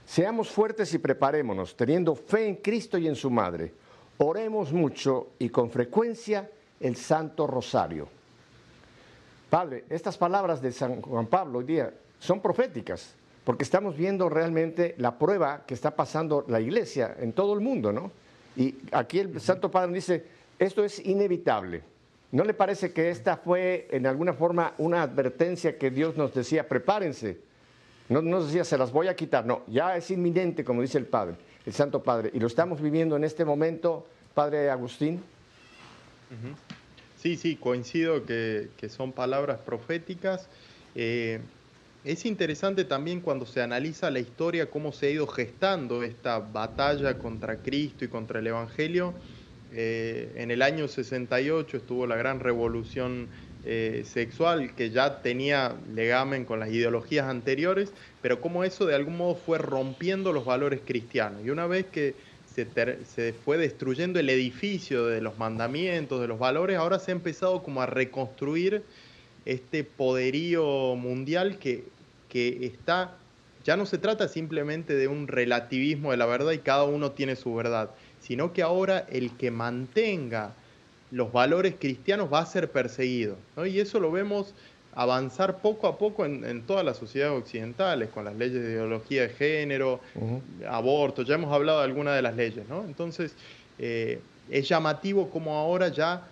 Seamos fuertes y preparémonos, teniendo fe en Cristo y en su Madre. Oremos mucho y con frecuencia el Santo Rosario. Padre, estas palabras de San Juan Pablo hoy día son proféticas, porque estamos viendo realmente la prueba que está pasando la iglesia en todo el mundo, ¿no? Y aquí el Santo Padre dice, esto es inevitable. ¿No le parece que esta fue en alguna forma una advertencia que Dios nos decía, prepárense? No nos decía, se las voy a quitar. No, ya es inminente, como dice el Padre, el Santo Padre. Y lo estamos viviendo en este momento, Padre Agustín. Sí, sí, coincido que, son palabras proféticas. Eh, es interesante también cuando se analiza la historia, cómo se ha ido gestando esta batalla contra Cristo y contra el Evangelio. Eh, en el año 68 estuvo la gran revolución eh, sexual que ya tenía legamen con las ideologías anteriores, pero cómo eso de algún modo fue rompiendo los valores cristianos. Y una vez que se, fue destruyendo el edificio de los mandamientos, de los valores, ahora se ha empezado como a reconstruir este poderío mundial que que está, ya no se trata simplemente de un relativismo de la verdad y cada uno tiene su verdad, sino que ahora el que mantenga los valores cristianos va a ser perseguido. Y eso lo vemos avanzar poco a poco en, todas las sociedades occidentales, con las leyes de ideología de género, aborto, ya hemos hablado de algunas de las leyes, ¿no? Entonces, eh, es llamativo como ahora ya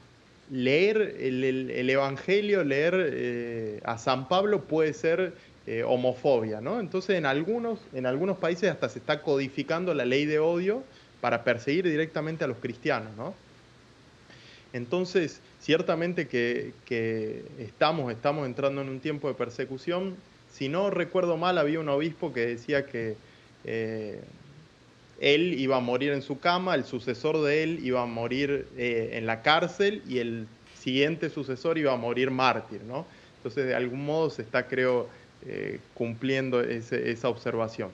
leer el, Evangelio, leer eh, a San Pablo puede ser eh, homofobia, ¿no? Entonces, en algunos, en algunos países hasta se está codificando la ley de odio para perseguir directamente a los cristianos, ¿no? Entonces, ciertamente que, estamos, estamos entrando en un tiempo de persecución. Si no recuerdo mal, había un obispo que decía que eh, él iba a morir en su cama, el sucesor de él iba a morir eh, en la cárcel y el siguiente sucesor iba a morir mártir, ¿no? Entonces, de algún modo se está, creo, eh, cumpliendo esa observación.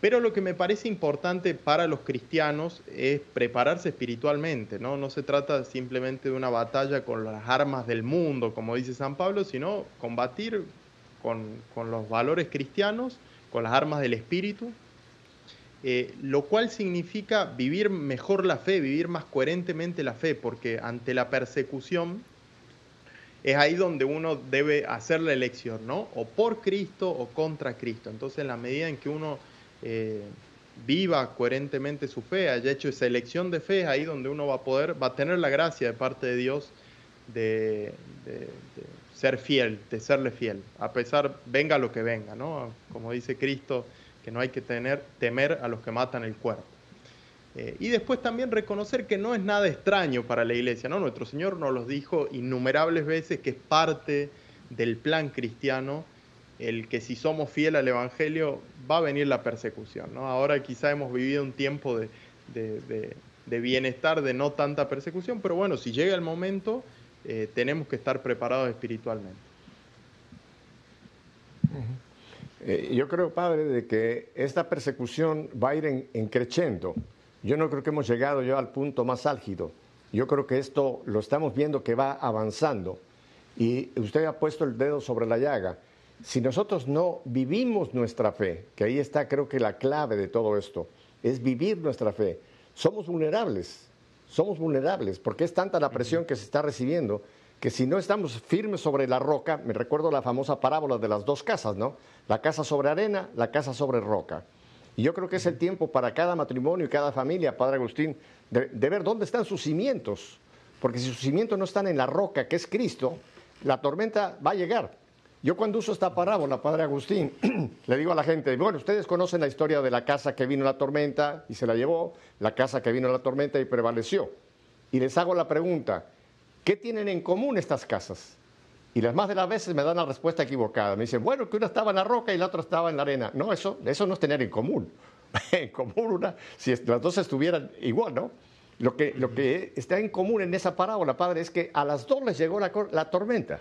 Pero lo que me parece importante para los cristianos es prepararse espiritualmente, ¿no? No se trata simplemente de una batalla con las armas del mundo, como dice San Pablo, sino combatir con, los valores cristianos, con las armas del espíritu, eh, lo cual significa vivir mejor la fe, vivir más coherentemente la fe, porque ante la persecución es ahí donde uno debe hacer la elección, ¿no? O por Cristo o contra Cristo. Entonces, en la medida en que uno eh, viva coherentemente su fe, haya hecho esa elección de fe, ahí donde uno va a poder, va a tener la gracia de parte de Dios de, ser fiel, de serle fiel, a pesar, venga lo que venga, ¿no? Como dice Cristo, que no hay que tener, temer a los que matan el cuerpo. Eh, y después también reconocer que no es nada extraño para la iglesia, ¿no? Nuestro Señor nos lo dijo innumerables veces que es parte del plan cristiano el que si somos fieles al Evangelio va a venir la persecución. ¿no? Ahora quizá hemos vivido un tiempo de, bienestar, de no tanta persecución, pero bueno, si llega el momento, eh, tenemos que estar preparados espiritualmente. Eh, yo creo, padre, de que esta persecución va a ir en creciendo. Yo no creo que hemos llegado ya al punto más álgido. Yo creo que esto lo estamos viendo que va avanzando. Y usted ha puesto el dedo sobre la llaga si nosotros no vivimos nuestra fe, que ahí está creo que la clave de todo esto, es vivir nuestra fe, somos vulnerables, somos vulnerables, porque es tanta la presión que se está recibiendo que si no estamos firmes sobre la roca, me recuerdo la famosa parábola de las dos casas, ¿no? La casa sobre arena, la casa sobre roca. Y yo creo que es el tiempo para cada matrimonio y cada familia, Padre Agustín, de, de ver dónde están sus cimientos. Porque si sus cimientos no están en la roca, que es Cristo, la tormenta va a llegar. Yo cuando uso esta parábola, Padre Agustín, le digo a la gente, bueno, ustedes conocen la historia de la casa que vino la tormenta y se la llevó, la casa que vino la tormenta y prevaleció. Y les hago la pregunta, ¿qué tienen en común estas casas? Y las más de las veces me dan la respuesta equivocada. Me dicen, bueno, que una estaba en la roca y la otra estaba en la arena. No, eso, eso no es tener en común. en común una, si las dos estuvieran igual, ¿no? Lo que, está en común en esa parábola, Padre, es que a las dos les llegó la tormenta.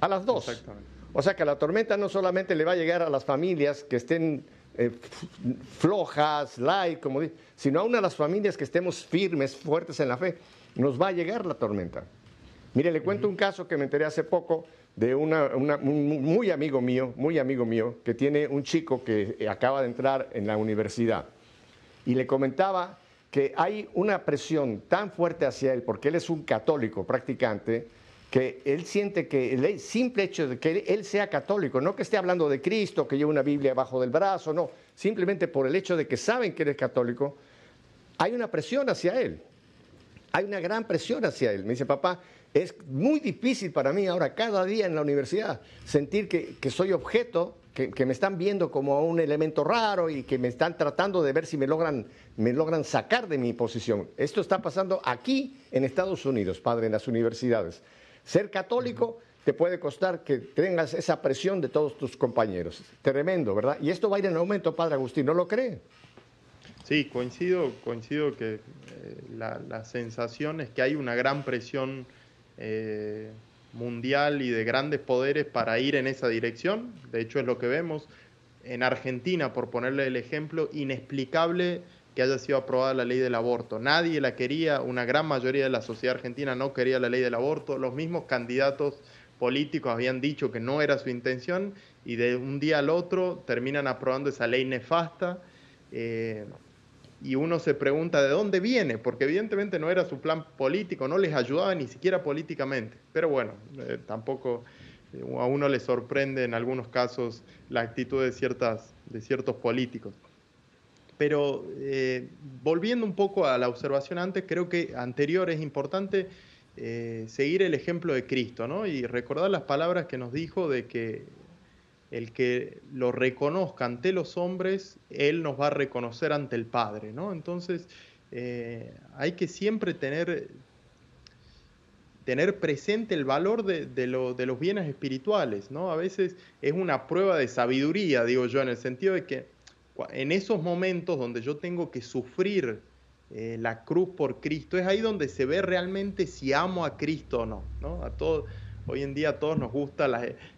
A las dos. O sea que la tormenta no solamente le va a llegar a las familias que estén eh, flojas, light, como dice, sino a una de las familias que estemos firmes, fuertes en la fe, nos va a llegar la tormenta. Mire, le cuento un caso que me enteré hace poco de una, un muy amigo mío, muy amigo mío, que tiene un chico que acaba de entrar en la universidad. Y le comentaba que hay una presión tan fuerte hacia él, porque él es un católico practicante, que él siente que el simple hecho de que él sea católico, no que esté hablando de Cristo, que lleva una Biblia bajo del brazo, no, simplemente por el hecho de que saben que él es católico, hay una presión hacia él. Hay una gran presión hacia él. Me dice, papá, es muy difícil para mí ahora, cada día en la universidad, sentir que, soy objeto, que, que, me están viendo como un elemento raro y que me están tratando de ver si me logran, me logran sacar de mi posición. Esto está pasando aquí en Estados Unidos, padre, en las universidades. Ser católico te puede costar que tengas esa presión de todos tus compañeros. Tremendo, ¿verdad? Y esto va a ir en aumento, Padre Agustín, ¿no lo cree? Sí, coincido, coincido que eh, la, sensación es que hay una gran presión eh, mundial y de grandes poderes para ir en esa dirección. De hecho, es lo que vemos en Argentina, por ponerle el ejemplo, inexplicable que haya sido aprobada la ley del aborto. Nadie la quería, una gran mayoría de la sociedad argentina no quería la ley del aborto. Los mismos candidatos políticos habían dicho que no era su intención y de un día al otro terminan aprobando esa ley nefasta. Eh, y uno se pregunta de dónde viene, porque evidentemente no era su plan político, no les ayudaba ni siquiera políticamente. Pero bueno, eh, tampoco a uno le sorprende en algunos casos la actitud de, ciertas, de ciertos políticos. Pero eh, volviendo un poco a la observación antes, creo que anterior es importante eh, seguir el ejemplo de Cristo, ¿no? Y recordar las palabras que nos dijo de que el que lo reconozca ante los hombres, Él nos va a reconocer ante el Padre, ¿no? Entonces, eh, hay que siempre tener, tener presente el valor de, de, los bienes espirituales, ¿no? A veces es una prueba de sabiduría, digo yo, en el sentido de que en esos momentos donde yo tengo que sufrir eh, la cruz por Cristo, es ahí donde se ve realmente si amo a Cristo o no, Hoy en día a todos nos gustan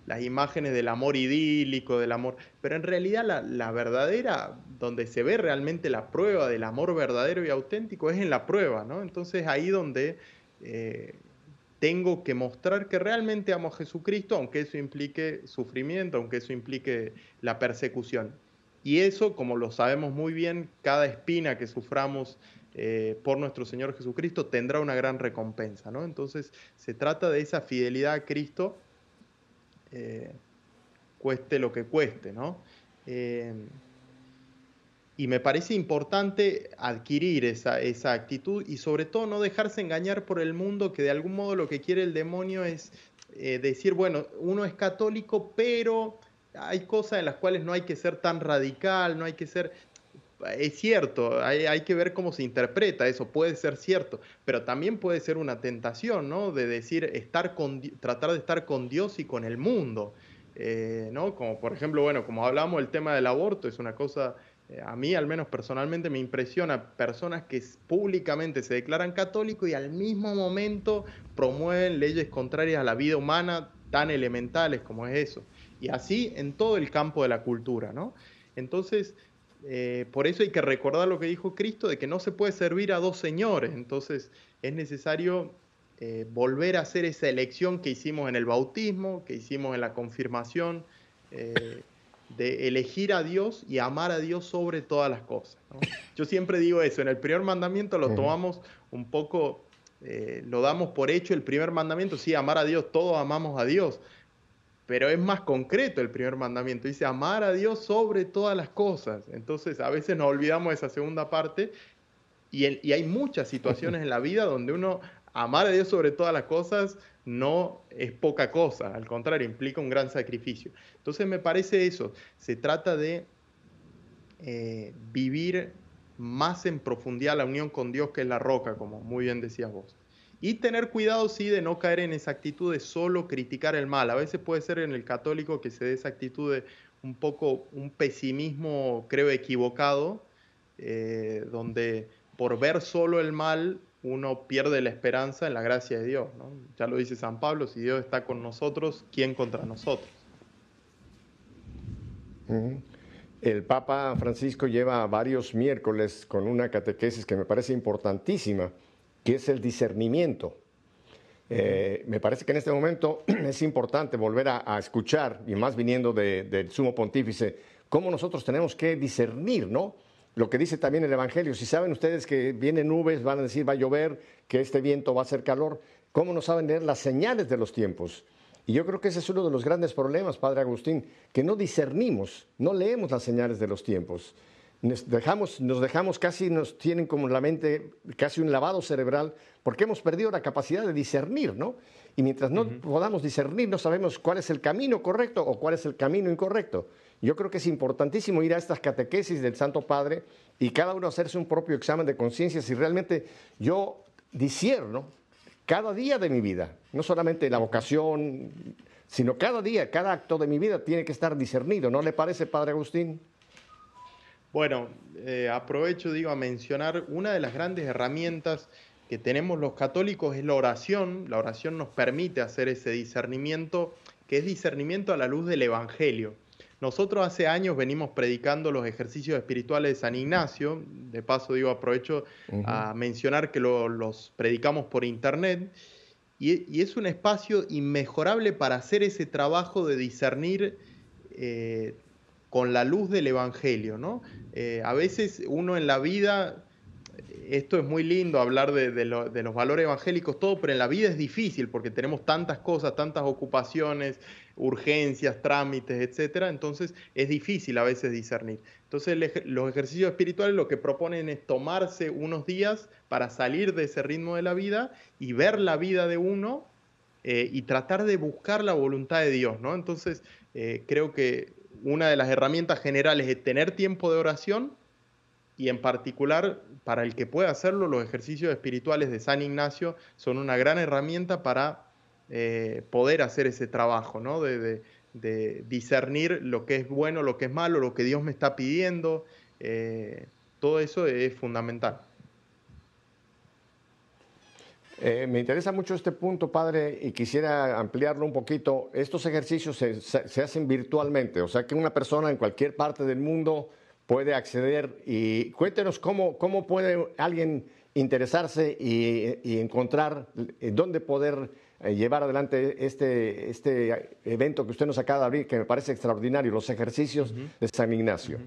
las, imágenes del amor idílico, del amor, pero en realidad la, verdadera, donde se ve realmente la prueba del amor verdadero y auténtico es en la prueba, ¿no? Entonces ahí donde eh, tengo que mostrar que realmente amo a Jesucristo, aunque eso implique sufrimiento, aunque eso implique la persecución. Y eso, como lo sabemos muy bien, cada espina que suframos eh, por nuestro Señor Jesucristo tendrá una gran recompensa. ¿no? Entonces se trata de esa fidelidad a Cristo, eh, cueste lo que cueste. ¿no? Eh, y me parece importante adquirir esa, esa, actitud y sobre todo no dejarse engañar por el mundo que de algún modo lo que quiere el demonio es decir, bueno, uno es católico, pero hay cosas en las cuales no hay que ser tan radical, no hay que ser es cierto, hay, que ver cómo se interpreta eso, puede ser cierto, pero también puede ser una tentación, ¿no? De decir, estar con, tratar de estar con Dios y con el mundo, eh, ¿no? Como por ejemplo, bueno, como hablamos del tema del aborto, es una cosa, eh, a mí al menos personalmente me impresiona personas que públicamente se declaran católicos y al mismo momento promueven leyes contrarias a la vida humana tan elementales como es eso. Y así en todo el campo de la cultura, ¿no? Entonces, eh, por eso hay que recordar lo que dijo Cristo, de que no se puede servir a dos señores. Entonces es necesario eh, volver a hacer esa elección que hicimos en el bautismo, que hicimos en la confirmación, eh, de elegir a Dios y amar a Dios sobre todas las cosas. Yo siempre digo eso, en el primer mandamiento lo tomamos un poco, lo damos por hecho, el primer mandamiento, sí, amar a Dios, todos amamos a Dios, pero es más concreto el primer mandamiento. Dice amar a Dios sobre todas las cosas. Entonces a veces nos olvidamos de esa segunda parte y, hay muchas situaciones en la vida donde uno amar a Dios sobre todas las cosas no es poca cosa, al contrario, implica un gran sacrificio. Entonces me parece eso, se trata de eh, vivir más en profundidad la unión con Dios que es la roca, como muy bien decías vos. Y tener cuidado, sí, de no caer en esa actitud de solo criticar el mal. A veces puede ser en el católico que se dé esa actitud de un poco un pesimismo, creo, equivocado, eh, donde por ver solo el mal uno pierde la esperanza en la gracia de Dios. Ya lo dice San Pablo, si Dios está con nosotros, ¿quién contra nosotros? El Papa Francisco lleva varios miércoles con una catequesis que me parece importantísima que es el discernimiento. Eh, me parece que en este momento es importante volver a, escuchar, y más viniendo del sumo pontífice, cómo nosotros tenemos que discernir, ¿no? Lo que dice también el Evangelio, si saben ustedes que vienen nubes, van a decir va a llover, que este viento va a ser calor, ¿cómo no saben leer las señales de los tiempos? Y yo creo que ese es uno de los grandes problemas, Padre Agustín, que no discernimos, no leemos las señales de los tiempos nos dejamos, nos dejamos casi, nos tienen como la mente casi un lavado cerebral, porque hemos perdido la capacidad de discernir, ¿no? Y mientras no podamos discernir, no sabemos cuál es el camino correcto o cuál es el camino incorrecto. Yo creo que es importantísimo ir a estas catequesis del Santo Padre y cada uno hacerse un propio examen de conciencia si realmente yo disierno cada día de mi vida, no solamente la vocación, sino cada día, cada acto de mi vida tiene que estar discernido. ¿No le parece, Padre Agustín? Bueno, eh, aprovecho, digo, a mencionar una de las grandes herramientas que tenemos los católicos es la oración. La oración nos permite hacer ese discernimiento, que es discernimiento a la luz del Evangelio. Nosotros hace años venimos predicando los ejercicios espirituales de San Ignacio. De paso, digo, aprovecho a mencionar que los predicamos por internet. Y, es un espacio inmejorable para hacer ese trabajo de discernir eh, con la luz del Evangelio, ¿no? Eh, a veces uno en la vida, esto es muy lindo hablar de, los valores evangélicos, todo, pero en la vida es difícil porque tenemos tantas cosas, tantas ocupaciones, urgencias, trámites, etcétera. Entonces es difícil a veces discernir. Entonces los ejercicios espirituales lo que proponen es tomarse unos días para salir de ese ritmo de la vida y ver la vida de uno eh, y tratar de buscar la voluntad de Dios, ¿no? Entonces eh, creo que una de las herramientas generales es tener tiempo de oración y en particular para el que pueda hacerlo, los ejercicios espirituales de San Ignacio son una gran herramienta para eh, poder hacer ese trabajo, ¿no? De, discernir lo que es bueno, lo que es malo, lo que Dios me está pidiendo. Eh, todo eso es fundamental. Eh, me interesa mucho este punto, padre, y quisiera ampliarlo un poquito. Estos ejercicios se, se hacen virtualmente, o sea que una persona en cualquier parte del mundo puede acceder y cuéntenos cómo, cómo puede alguien interesarse y, encontrar eh, dónde poder eh, llevar adelante este, este evento que usted nos acaba de abrir, que me parece extraordinario, los ejercicios de San Ignacio.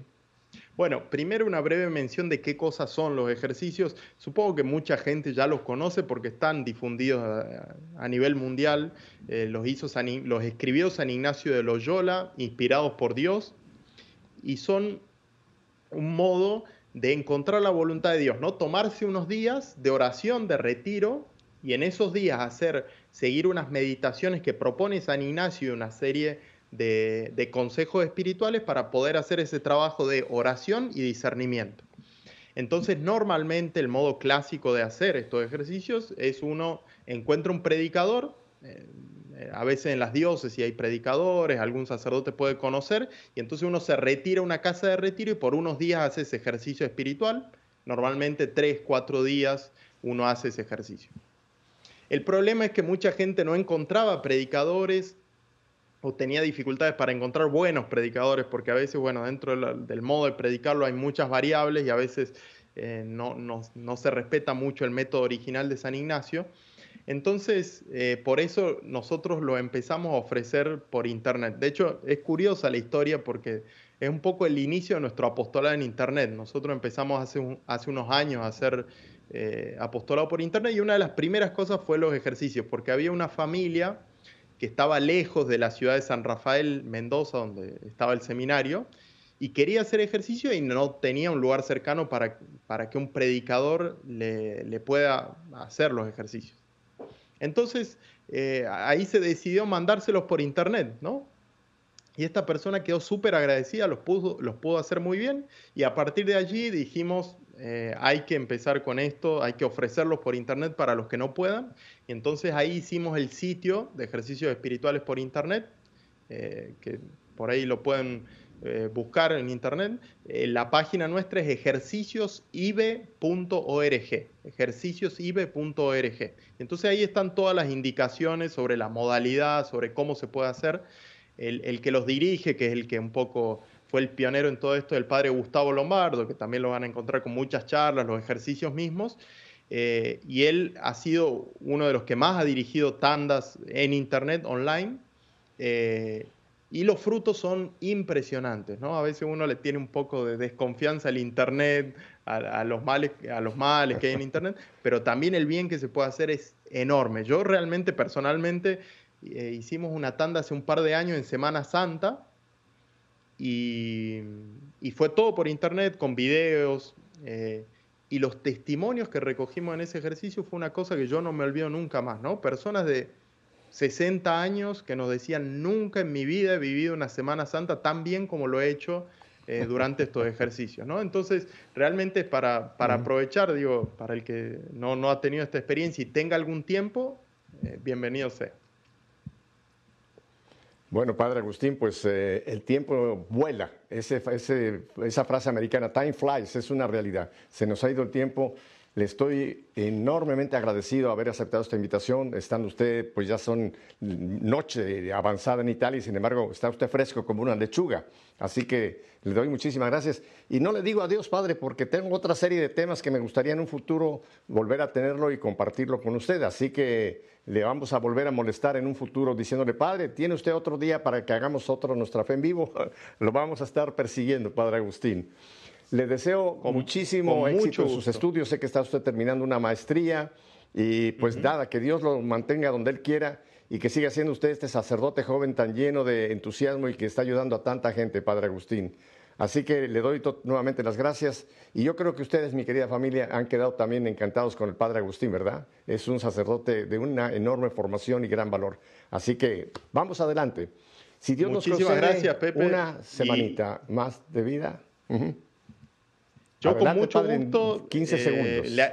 Bueno, primero una breve mención de qué cosas son los ejercicios. Supongo que mucha gente ya los conoce porque están difundidos a, nivel mundial. Eh, los, hizo los escribió San Ignacio de Loyola, inspirados por Dios, y son un modo de encontrar la voluntad de Dios, ¿no? Tomarse unos días de oración, de retiro, y en esos días hacer, seguir unas meditaciones que propone San Ignacio una serie de, de consejos espirituales para poder hacer ese trabajo de oración y discernimiento. Entonces, normalmente el modo clásico de hacer estos ejercicios es uno encuentra un predicador, eh, a veces en las diócesis hay predicadores, algún sacerdote puede conocer, y entonces uno se retira a una casa de retiro y por unos días hace ese ejercicio espiritual. Normalmente tres, cuatro días uno hace ese ejercicio. El problema es que mucha gente no encontraba predicadores o tenía dificultades para encontrar buenos predicadores, porque a veces, bueno, dentro del modo de predicarlo hay muchas variables y a veces eh, no, no se respeta mucho el método original de San Ignacio. Entonces, eh, por eso nosotros lo empezamos a ofrecer por Internet. De hecho, es curiosa la historia porque es un poco el inicio de nuestro apostolado en Internet. Nosotros empezamos hace, hace unos años a hacer eh, apostolado por Internet y una de las primeras cosas fue los ejercicios, porque había una familia que estaba lejos de la ciudad de San Rafael, Mendoza, donde estaba el seminario, y quería hacer ejercicio y no tenía un lugar cercano para, para que un predicador le pueda hacer los ejercicios. Entonces, eh, ahí se decidió mandárselos por internet, ¿no? Y esta persona quedó súper agradecida, los pudo, los pudo hacer muy bien y a partir de allí dijimos, eh, hay que empezar con esto, hay que ofrecerlos por internet para los que no puedan. Y entonces ahí hicimos el sitio de ejercicios espirituales por internet, eh, que por ahí lo pueden eh, buscar en internet. La página nuestra es ejerciciosibe.org, ejerciciosibe.org. Entonces ahí están todas las indicaciones sobre la modalidad, sobre cómo se puede hacer. El, que los dirige, que es el que un poco fue el pionero en todo esto, el padre Gustavo Lombardo, que también lo van a encontrar con muchas charlas, los ejercicios mismos. Eh, y él ha sido uno de los que más ha dirigido tandas en internet, online. Y los frutos son impresionantes, ¿no? A veces uno le tiene un poco de desconfianza al Internet, a, los, males, a los males que hay en Internet, pero también el bien que se puede hacer es enorme. Yo realmente, personalmente, eh, hicimos una tanda hace un par de años en Semana Santa y, fue todo por Internet, con videos. Eh, y los testimonios que recogimos en ese ejercicio fue una cosa que yo no me olvido nunca más, ¿no? Personas de 60 años que nos decían, nunca en mi vida he vivido una Semana Santa tan bien como lo he hecho eh, durante estos ejercicios, ¿no? Entonces, realmente para, para aprovechar, digo, para el que no, no, ha tenido esta experiencia y tenga algún tiempo, eh, bienvenido sea. Bueno, Padre Agustín, pues eh, el tiempo vuela. Esa frase americana, time flies, es una realidad. Se nos ha ido el tiempo le estoy enormemente agradecido haber aceptado esta invitación. Estando usted, pues ya son noche avanzada en Italia y sin embargo está usted fresco como una lechuga. Así que le doy muchísimas gracias. Y no le digo adiós, padre, porque tengo otra serie de temas que me gustaría en un futuro volver a tenerlo y compartirlo con usted. Así que le vamos a volver a molestar en un futuro diciéndole, padre, ¿tiene usted otro día para que hagamos otro Nuestra Fe en Vivo? Lo vamos a estar persiguiendo, padre Agustín. Le deseo muchísimo éxito en sus estudios. Sé que está usted terminando una maestría y pues nada, que Dios lo mantenga donde Él quiera y que siga siendo usted este sacerdote joven tan lleno de entusiasmo y que está ayudando a tanta gente, Padre Agustín. Así que le doy nuevamente las gracias y yo creo que ustedes, mi querida familia, han quedado también encantados con el Padre Agustín, ¿verdad? Es un sacerdote de una enorme formación y gran valor. Así que vamos adelante. Si Dios nos concede gracias, una semanita más de vida. Yo con mucho gusto 15 eh, segundos.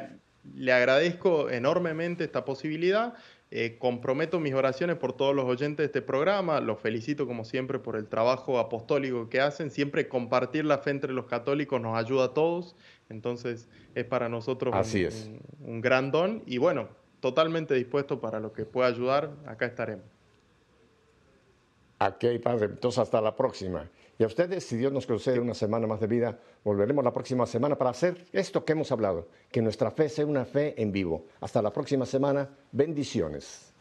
le agradezco enormemente esta posibilidad eh, comprometo mis oraciones por todos los oyentes de este programa, los felicito como siempre por el trabajo apostólico que hacen, siempre compartir la fe entre los católicos nos ayuda a todos, entonces es para nosotros un, gran don y bueno, totalmente dispuesto para lo que pueda ayudar, acá estaremos. Ok, padre, entonces hasta la próxima. Y a ustedes, si Dios nos concede una semana más de vida, volveremos la próxima semana para hacer esto que hemos hablado, que nuestra fe sea una fe en vivo. Hasta la próxima semana, bendiciones.